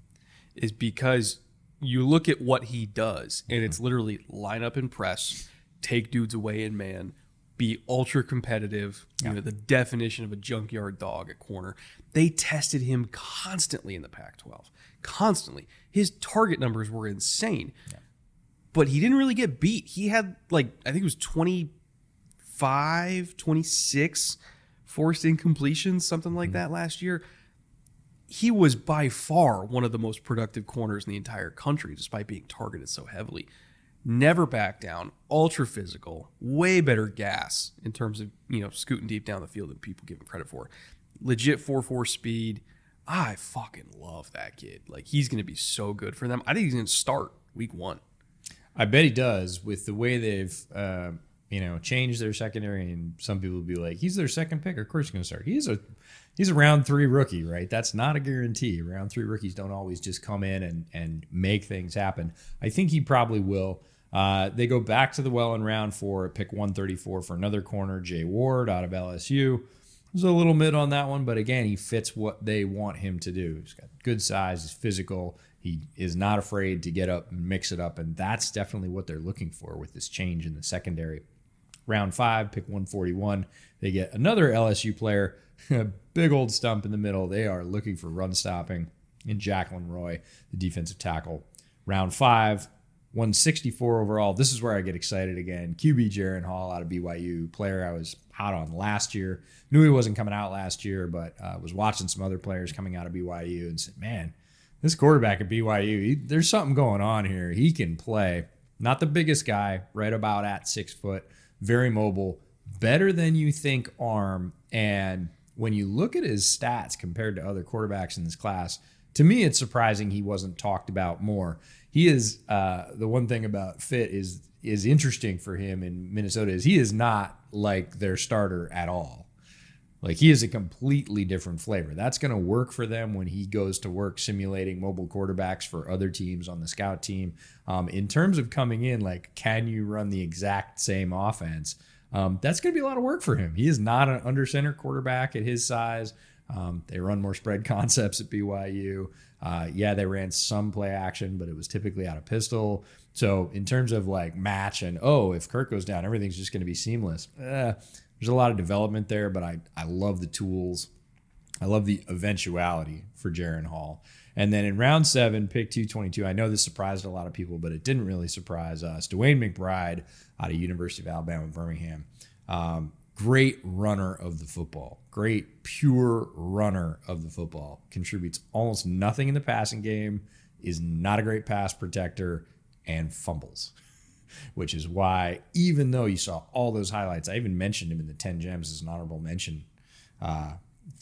is because you look at what he does and it's literally line up and press, take dudes away in man, be ultra competitive, you know, the definition of a junkyard dog at corner. They tested him constantly in the Pac-12. Constantly. His target numbers were insane. But he didn't really get beat. He had like I think it was 20 25, 26 forced incompletions, something like mm-hmm. that last year. He was by far one of the most productive corners in the entire country, despite being targeted so heavily. Never back down, ultra physical, way better gas in terms of, you know, scooting deep down the field than people give him credit for. Legit 4 4 speed. I fucking love that kid. Like, he's going to be so good for them. I think he's going to start week one. I bet he does with the way they've uh, you know changed their secondary, and some people will be like, he's their second pick. Of course, he's going to start. He's a he's a round three rookie, right? That's not a guarantee. Round three rookies don't always just come in and and make things happen. I think he probably will. Uh, they go back to the well in round four pick 134 for another corner, Jay Ward out of LSU. There's a little mid on that one, but again, he fits what they want him to do. He's got good size, he's physical, he is not afraid to get up and mix it up, and that's definitely what they're looking for with this change in the secondary. Round five, pick 141, they get another LSU player, a big old stump in the middle. They are looking for run stopping. and Jaquelin Roy, the defensive tackle. Round five, 164 overall. This is where I get excited again. QB Jaren Hall out of BYU, player I was hot on last year. Knew he wasn't coming out last year, but uh, was watching some other players coming out of BYU and said, man, this quarterback at BYU, he, there's something going on here. He can play. Not the biggest guy, right about at six foot, very mobile, better than you think arm. And when you look at his stats compared to other quarterbacks in this class, to me, it's surprising he wasn't talked about more. He is uh, the one thing about Fit is is interesting for him in Minnesota is he is not like their starter at all. Like he is a completely different flavor. That's going to work for them when he goes to work simulating mobile quarterbacks for other teams on the scout team. Um, in terms of coming in, like, can you run the exact same offense? Um, that's going to be a lot of work for him. He is not an under center quarterback at his size. Um, they run more spread concepts at BYU. Uh, yeah, they ran some play action, but it was typically out of pistol. So in terms of like match and oh, if Kirk goes down, everything's just going to be seamless. Eh, there's a lot of development there, but I I love the tools. I love the eventuality for Jaren Hall. And then in round seven, pick 222, I know this surprised a lot of people, but it didn't really surprise us. DeWayne McBride out of University of Alabama, Birmingham. Um, great runner of the football, great pure runner of the football. Contributes almost nothing in the passing game, is not a great pass protector, and fumbles which is why even though you saw all those highlights, I even mentioned him in the 10 gems as an honorable mention uh,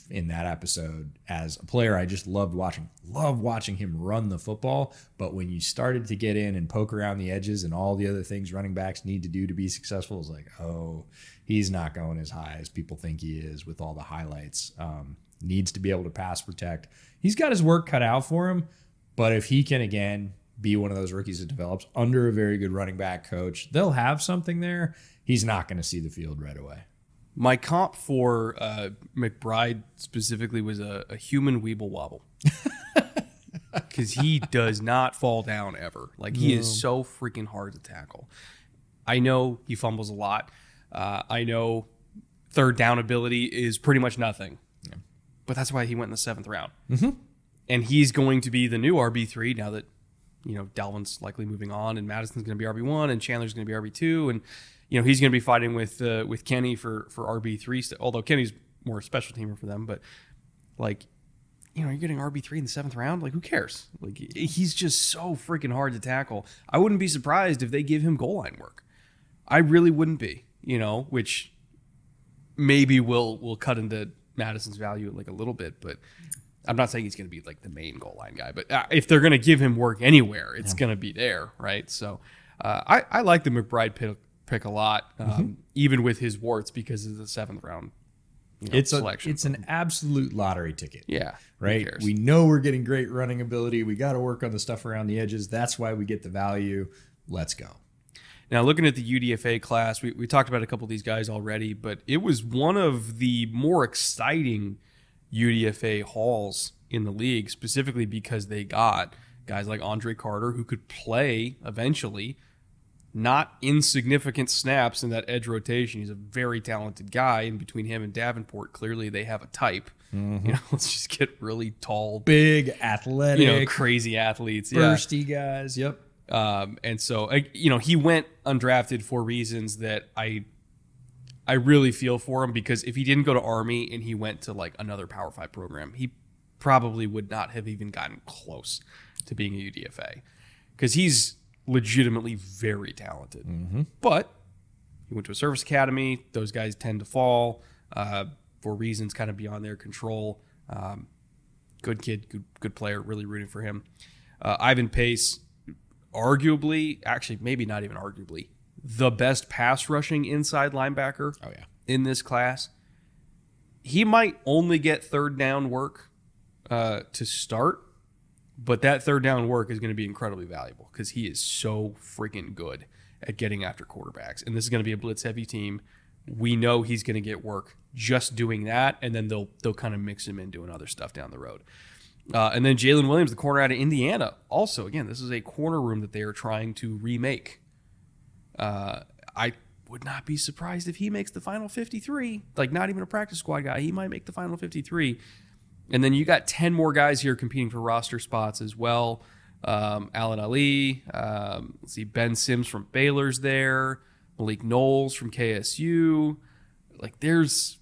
in that episode as a player. I just loved watching, loved watching him run the football. But when you started to get in and poke around the edges and all the other things running backs need to do to be successful, it's like, oh, he's not going as high as people think he is with all the highlights. Um, needs to be able to pass protect. He's got his work cut out for him. But if he can again be one of those rookies that develops under a very good running back coach. They'll have something there. He's not going to see the field right away. My comp for uh, McBride specifically was a, a human weeble wobble. Because he does not fall down ever. Like, he no. is so freaking hard to tackle. I know he fumbles a lot. Uh, I know third down ability is pretty much nothing. Yeah. But that's why he went in the seventh round. Mm-hmm. And he's going to be the new RB3 now that you know Dalvin's likely moving on, and Mattison's going to be RB one, and Chandler's going to be RB two, and you know he's going to be fighting with uh, with Kenny for for RB three. St- although Kenny's more a special teamer for them, but like you know, you're getting RB three in the seventh round. Like, who cares? Like, he's just so freaking hard to tackle. I wouldn't be surprised if they give him goal line work. I really wouldn't be. You know, which maybe will will cut into Mattison's value like a little bit, but I'm not saying he's going to be like the main goal line guy, but uh, if they're going to give him work anywhere, it's yeah. going to be there, right? So uh, I, I like the McBride pick, a lot, um, mm-hmm. even with his warts because of the seventh round. You know, it's selection. A, it's an absolute lottery ticket. Yeah, right. We know we're getting great running ability. We got to work on the stuff around the edges. That's why we get the value. Let's go. Now, looking at the UDFA class, we, we talked about a couple of these guys already, but it was one of the more exciting UDFA hauls in the league, specifically because they got guys like Andre Carter who could play eventually not insignificant snaps in that edge rotation. He's a very talented guy, and between him and Davenport, clearly they have a type. Mm-hmm. You know, let's just get really tall, big, athletic, you know, crazy athletes, bursty yeah. guys. Yep. Um, and so, you know, he went undrafted for reasons that I I really feel for him because if he didn't go to Army and he went to like another Power Five program, he probably would not have even gotten close to being a UDFA because he's legitimately very talented. Mm-hmm. But he went to a service academy. Those guys tend to fall uh, for reasons kind of beyond their control. Um, good kid, good good player. Really rooting for him. Uh, Ivan Pace, arguably, actually, maybe not even arguably, the best pass rushing inside linebacker oh, yeah. in this class. He might only get third down work uh, to start, but that third down work is going to be incredibly valuable because he is so freaking good at getting after quarterbacks. And this is going to be a blitz heavy team. We know he's going to get work just doing that, and then they'll they'll kind of mix him in doing other stuff down the road. Uh, and then Jalen Williams, the corner out of Indiana, also again, this is a corner room that they are trying to remake. Uh, I would not be surprised if he makes the final 53. Like, not even a practice squad guy. He might make the final 53. And then you got 10 more guys here competing for roster spots as well. Um, Alan Ali, um, let's see, Ben Sims from Baylor's there, Malik Knowles from KSU. Like there's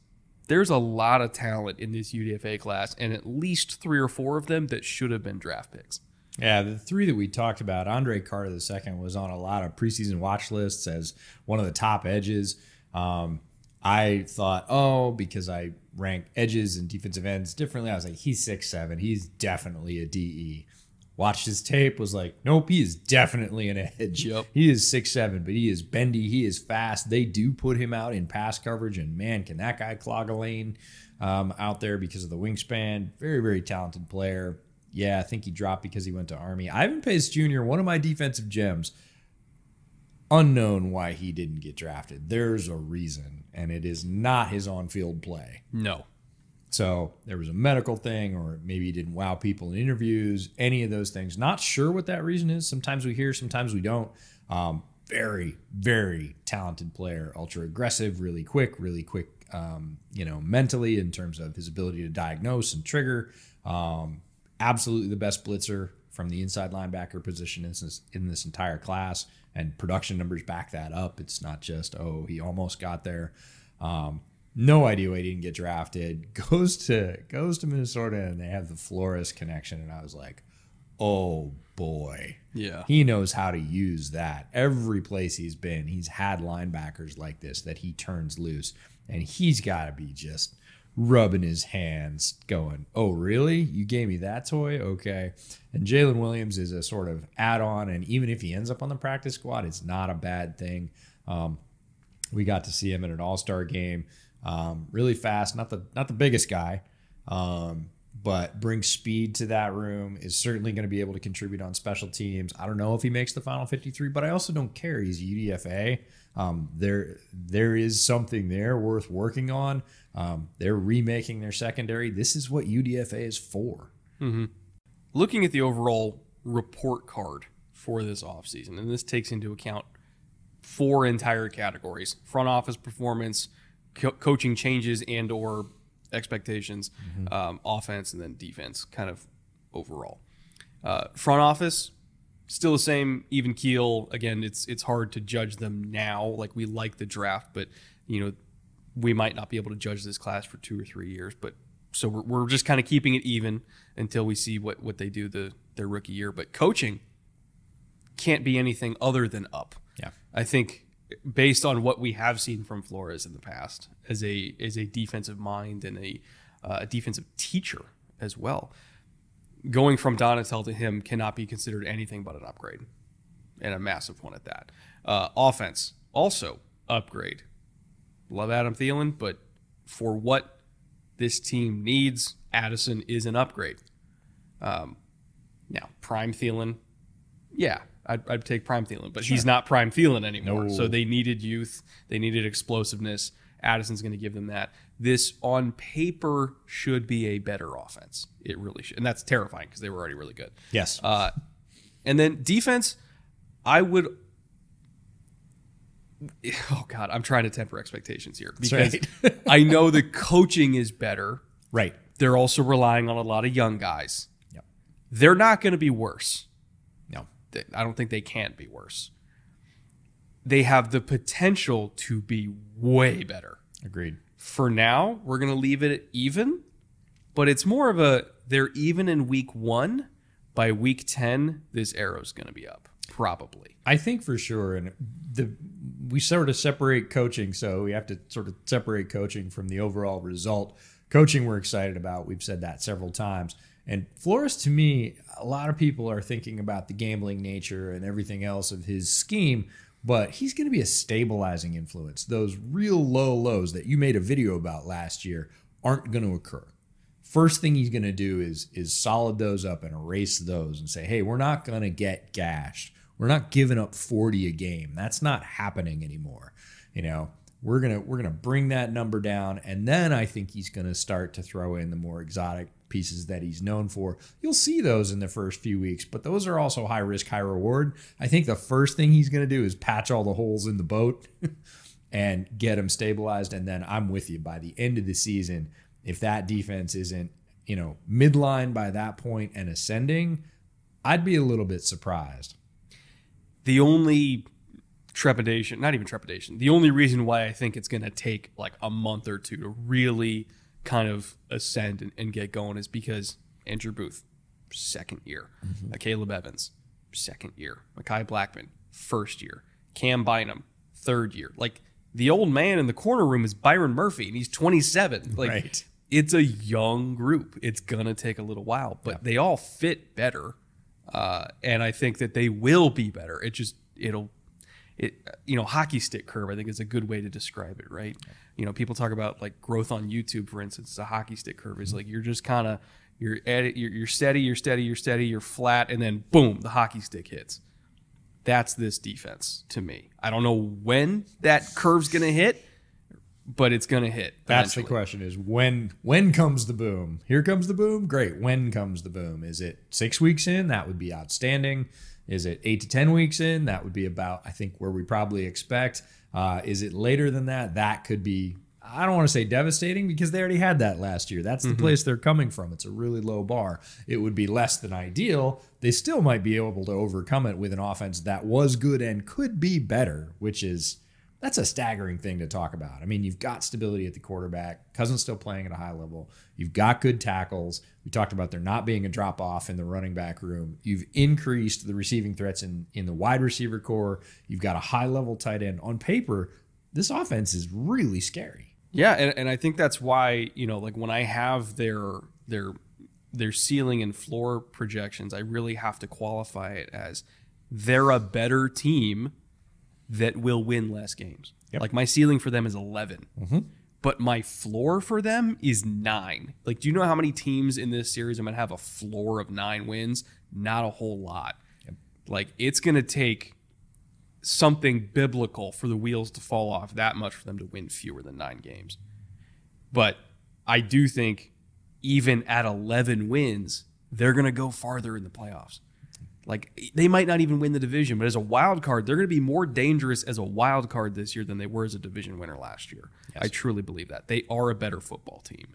there's a lot of talent in this UDFA class, and at least three or four of them that should have been draft picks. Yeah, the three that we talked about, Andre Carter II was on a lot of preseason watch lists as one of the top edges. Um, I thought, oh, because I rank edges and defensive ends differently, I was like, he's six seven. He's definitely a DE. Watched his tape, was like, nope, he is definitely an edge. Yep. He is six seven, but he is bendy. He is fast. They do put him out in pass coverage, and man, can that guy clog a lane um, out there because of the wingspan. Very, very talented player. Yeah, I think he dropped because he went to Army. Ivan Pace Jr., one of my defensive gems, unknown why he didn't get drafted. There's a reason, and it is not his on field play. No. So there was a medical thing, or maybe he didn't wow people in interviews, any of those things. Not sure what that reason is. Sometimes we hear, sometimes we don't. Um, very, very talented player, ultra aggressive, really quick, really quick, um, you know, mentally in terms of his ability to diagnose and trigger. Um, absolutely the best blitzer from the inside linebacker position in this, in this entire class, and production numbers back that up. It's not just oh he almost got there. Um, no idea why he didn't get drafted. Goes to goes to Minnesota and they have the Flores connection, and I was like, oh boy. Yeah. He knows how to use that. Every place he's been, he's had linebackers like this that he turns loose. And he's got to be just rubbing his hands, going, Oh, really? You gave me that toy? Okay. And Jalen Williams is a sort of add on. And even if he ends up on the practice squad, it's not a bad thing. Um, we got to see him in an all star game. Um, really fast, not the not the biggest guy, um, but brings speed to that room. Is certainly going to be able to contribute on special teams. I don't know if he makes the final 53, but I also don't care. He's UDFA. Um, there there is something there worth working on. Um, they're remaking their secondary. This is what UDFA is for. Looking at the overall report card for this offseason, and this takes into account four entire categories front office performance co- coaching changes and or expectations um, offense and then defense kind of overall uh, front office still the same even keel. Again it's it's hard to judge them now. Like we like the draft but you know we might not be able to judge this class for two or three years. But so we're, we're just kind of keeping it even until we see what what they do the their rookie year. But coaching can't be anything other than up. Yeah. I think based on what we have seen from Flores in the past as a as a defensive mind and a, uh, a defensive teacher as well, going from Donatell to him cannot be considered anything but an upgrade, and a massive one at that. Uh, offense also upgrade. Love Adam Thielen, but for what this team needs, Addison is an upgrade. Um, now, Prime Thielen, yeah, I'd, I'd take Prime Thielen, but he's not Prime Thielen anymore. No. So they needed youth, they needed explosiveness. Addison's going to give them that. This on paper should be a better offense. It really should, and that's terrifying because they were already really good. Yes. Uh, and then defense, I would. Oh God, I'm trying to temper expectations here because right. I know the coaching is better. right. They're also relying on a lot of young guys. Yep. They're not going to be worse. No. I don't think they can be worse. They have the potential to be way better. Agreed. For now, we're going to leave it even, but it's more of a they're even in week one. By week 10, this arrow's going to be up, probably. I think for sure, and the we sort of separate coaching, so we have to sort of separate coaching from the overall result. Coaching, we're excited about. We've said that several times. And Flores, to me, a lot of people are thinking about the gambling nature and everything else of his scheme, but he's going to be a stabilizing influence. Those real low lows that you made a video about last year aren't going to occur. First thing he's going to do is is solid those up and erase those and say hey we're not going to get gashed. We're not giving up 40 a game. That's not happening anymore. You know we're going to we're going to bring that number down and then i think he's going to start to throw in the more exotic pieces that he's known for you'll see those in the first few weeks but those are also high risk high reward i think the first thing he's going to do is patch all the holes in the boat and get them stabilized. And then I'm with you by the end of the season. If that defense isn't you know, midline by that point and ascending, I'd be a little bit surprised. The only trepidation, not even trepidation, the only reason why I think it's going to take like a month or two to really kind of ascend and, and get going is because Andrew Booth, second year, mm-hmm. Caleb Evans, second year, Mekhi Blackmon, first year, Cam Bynum, third year. Like the old man in the corner room is Byron Murphy, and he's 27. Like right. it's a young group. It's gonna take a little while, but yeah. they all fit better, uh, and I think that they will be better. It just it'll it you know hockey stick curve i think is a good way to describe it right you know people talk about like growth on youtube for instance a hockey stick curve. Is like you're just kind of you're at it you're, you're steady you're steady you're steady you're flat and then boom the hockey stick hits. That's this defense to me. I don't know when that curve's going to hit but it's going to hit that's eventually. the question is when when comes the boom? Here comes the boom? Great. When comes the boom? Is it six weeks in? That would be outstanding. Is it eight to 10 weeks in? That would be about, I think, where we probably expect. Uh, is it later than that? That could be, I don't want to say devastating because they already had that last year. That's the mm-hmm. place they're coming from. It's a really low bar. It would be less than ideal. They still might be able to overcome it with an offense that was good and could be better, which is that's a staggering thing to talk about. I mean, you've got stability at the quarterback. Cousins still playing at a high level. You've got good tackles. We talked about there not being a drop off in the running back room. You've increased the receiving threats in in the wide receiver corps. You've got a high level tight end. On paper, this offense is really scary. Yeah, and, and I think that's why you know, like when I have their their their ceiling and floor projections, I really have to qualify it as they're a better team that will win less games. Yep. Like my ceiling for them is 11. Mm-hmm. But my floor for them is nine. Like, do you know how many teams in this series I'm going to have a floor of nine wins? Not a whole lot. Yep. Like, it's going to take something biblical for the wheels to fall off that much for them to win fewer than nine games. But I do think even at 11 wins, they're going to go farther in the playoffs. Like they might not even win the division, but as a wild card, they're going to be more dangerous as a wild card this year than they were as a division winner last year. Yes. I truly believe that. They are a better football team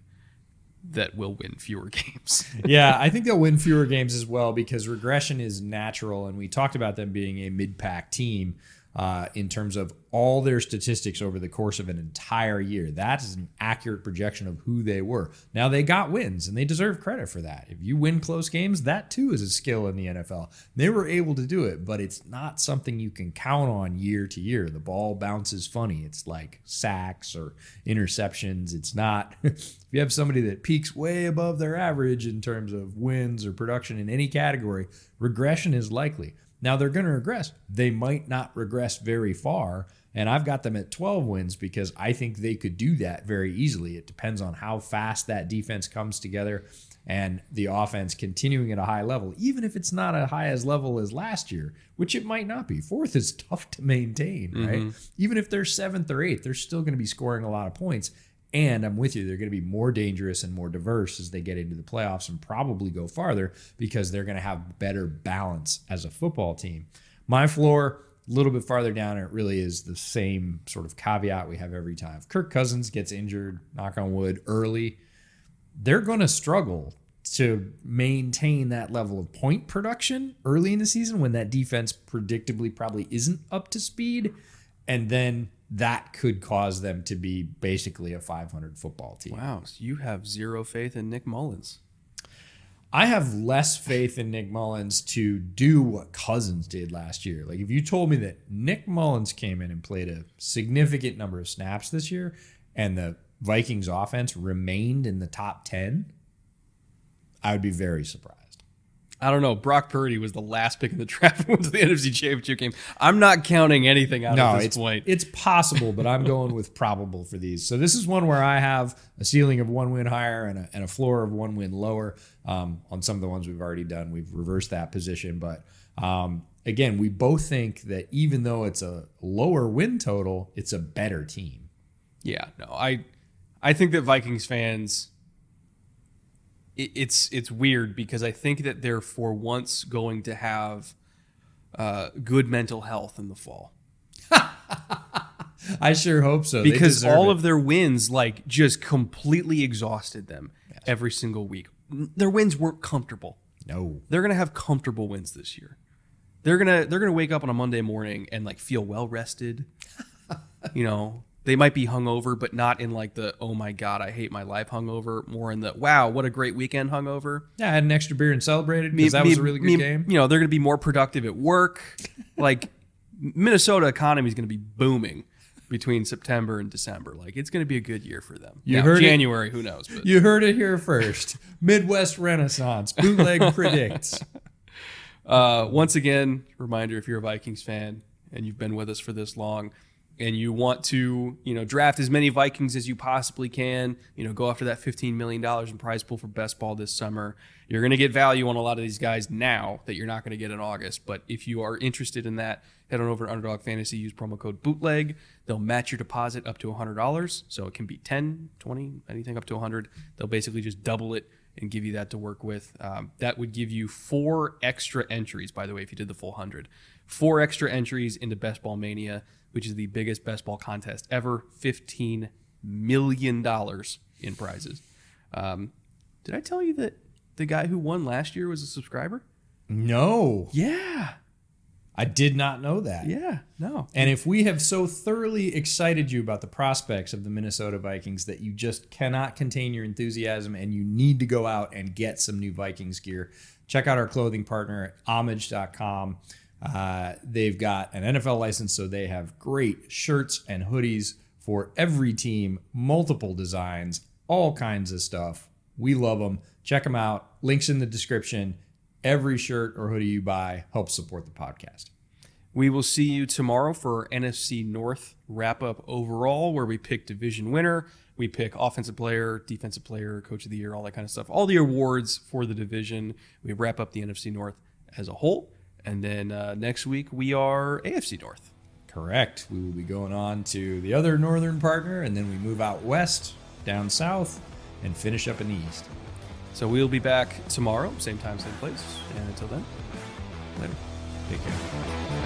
that will win fewer games. yeah, I think they'll win fewer games as well because regression is natural and we talked about them being a mid-pack team uh, in terms of all their statistics over the course of an entire year. That is an accurate projection of who they were. Now they got wins and they deserve credit for that. If you win close games, that too is a skill in the NFL. They were able to do it, but it's not something you can count on year to year. The ball bounces funny. It's like sacks or interceptions. It's not if you have somebody that peaks way above their average in terms of wins or production in any category, regression is likely. Now they're going to regress. They might not regress very far. And I've got them at 12 wins because I think they could do that very easily. It depends on how fast that defense comes together and the offense continuing at a high level, even if it's not as high as level as last year, which it might not be. Fourth is tough to maintain, right? Mm-hmm. Even if they're seventh or eighth, they're still going to be scoring a lot of points. And I'm with you, they're going to be more dangerous and more diverse as they get into the playoffs and probably go farther because they're going to have better balance as a football team. My floor, a little bit farther down, it really is the same sort of caveat we have every time. If Kirk Cousins gets injured, knock on wood, early, they're going to struggle to maintain that level of point production early in the season when that defense predictably probably isn't up to speed. And then that could cause them to be basically a 500 football team. Wow, so you have zero faith in Nick Mullens. I have less faith in Nick Mullens to do what Cousins did last year. Like if you told me that Nick Mullens came in and played a significant number of snaps this year and the Vikings offense remained in the top 10, I would be very surprised. I don't know. Brock Purdy was the last pick in the draft to the NFC Championship game. I'm not counting anything out no, at this it's, point. It's possible, but I'm going with probable for these. So this is one where I have a ceiling of one win higher and a, and a floor of one win lower. Um, on some of the ones we've already done, we've reversed that position. But um, again, we both think that even though it's a lower win total, it's a better team. Yeah, no, I I think that Vikings fans it's it's weird because I think that they're for once going to have uh, good mental health in the fall. I sure hope so. Because all it. of their wins like just completely exhausted them yes. every single week. their wins weren't comfortable. No. They're gonna have comfortable wins this year. They're gonna they're gonna wake up on a Monday morning and like feel well rested. you know, they might be hungover, but not in like the oh my god, I hate my life hungover. More in the wow, what a great weekend hungover. Yeah, I had an extra beer and celebrated because that was a really good me- game. You know, they're gonna be more productive at work. like Minnesota economy is gonna be booming between September and December. Like it's gonna be a good year for them. You Now, heard it- January, who knows? But You heard it here first. Midwest Renaissance. Bootleg predicts. Uh, once again, reminder: if you're a Vikings fan and you've been with us for this long, and you want to, you know, draft as many Vikings as you possibly can, you know, go after that 15 million dollars in prize pool for best ball this summer. You're going to get value on a lot of these guys now that you're not going to get in August. But if you are interested in that, head on over to Underdog Fantasy. Use promo code Bootleg. They'll match your deposit up to $100, so it can be 10, 20, anything up to 100. They'll basically just double it and give you that to work with. Um, that would give you four extra entries, by the way, if you did the full 100. Four extra entries into Best Ball Mania, which is the biggest best ball contest ever. $15 million in prizes. Um, did I tell you that the guy who won last year was a subscriber? No, Yeah. I did not know that. Yeah. No. And if we have so thoroughly excited you about the prospects of the Minnesota Vikings that you just cannot contain your enthusiasm and you need to go out and get some new Vikings gear, check out our clothing partner at homage.com. Uh, they've got an NFL license, so they have great shirts and hoodies for every team, multiple designs, all kinds of stuff. We love them. Check them out. Links in the description. Every shirt or hoodie you buy helps support the podcast. We will see you tomorrow for our NFC North wrap up overall, where we pick division winner, we pick offensive player, defensive player, coach of the year, all that kind of stuff. All the awards for the division. We wrap up the NFC North as a whole, and then uh, next week we are AFC North. Correct. We will be going on to the other northern partner, and then we move out west, down south, and finish up in the east. So we'll be back tomorrow, same time, same place. And until then, later. Take care.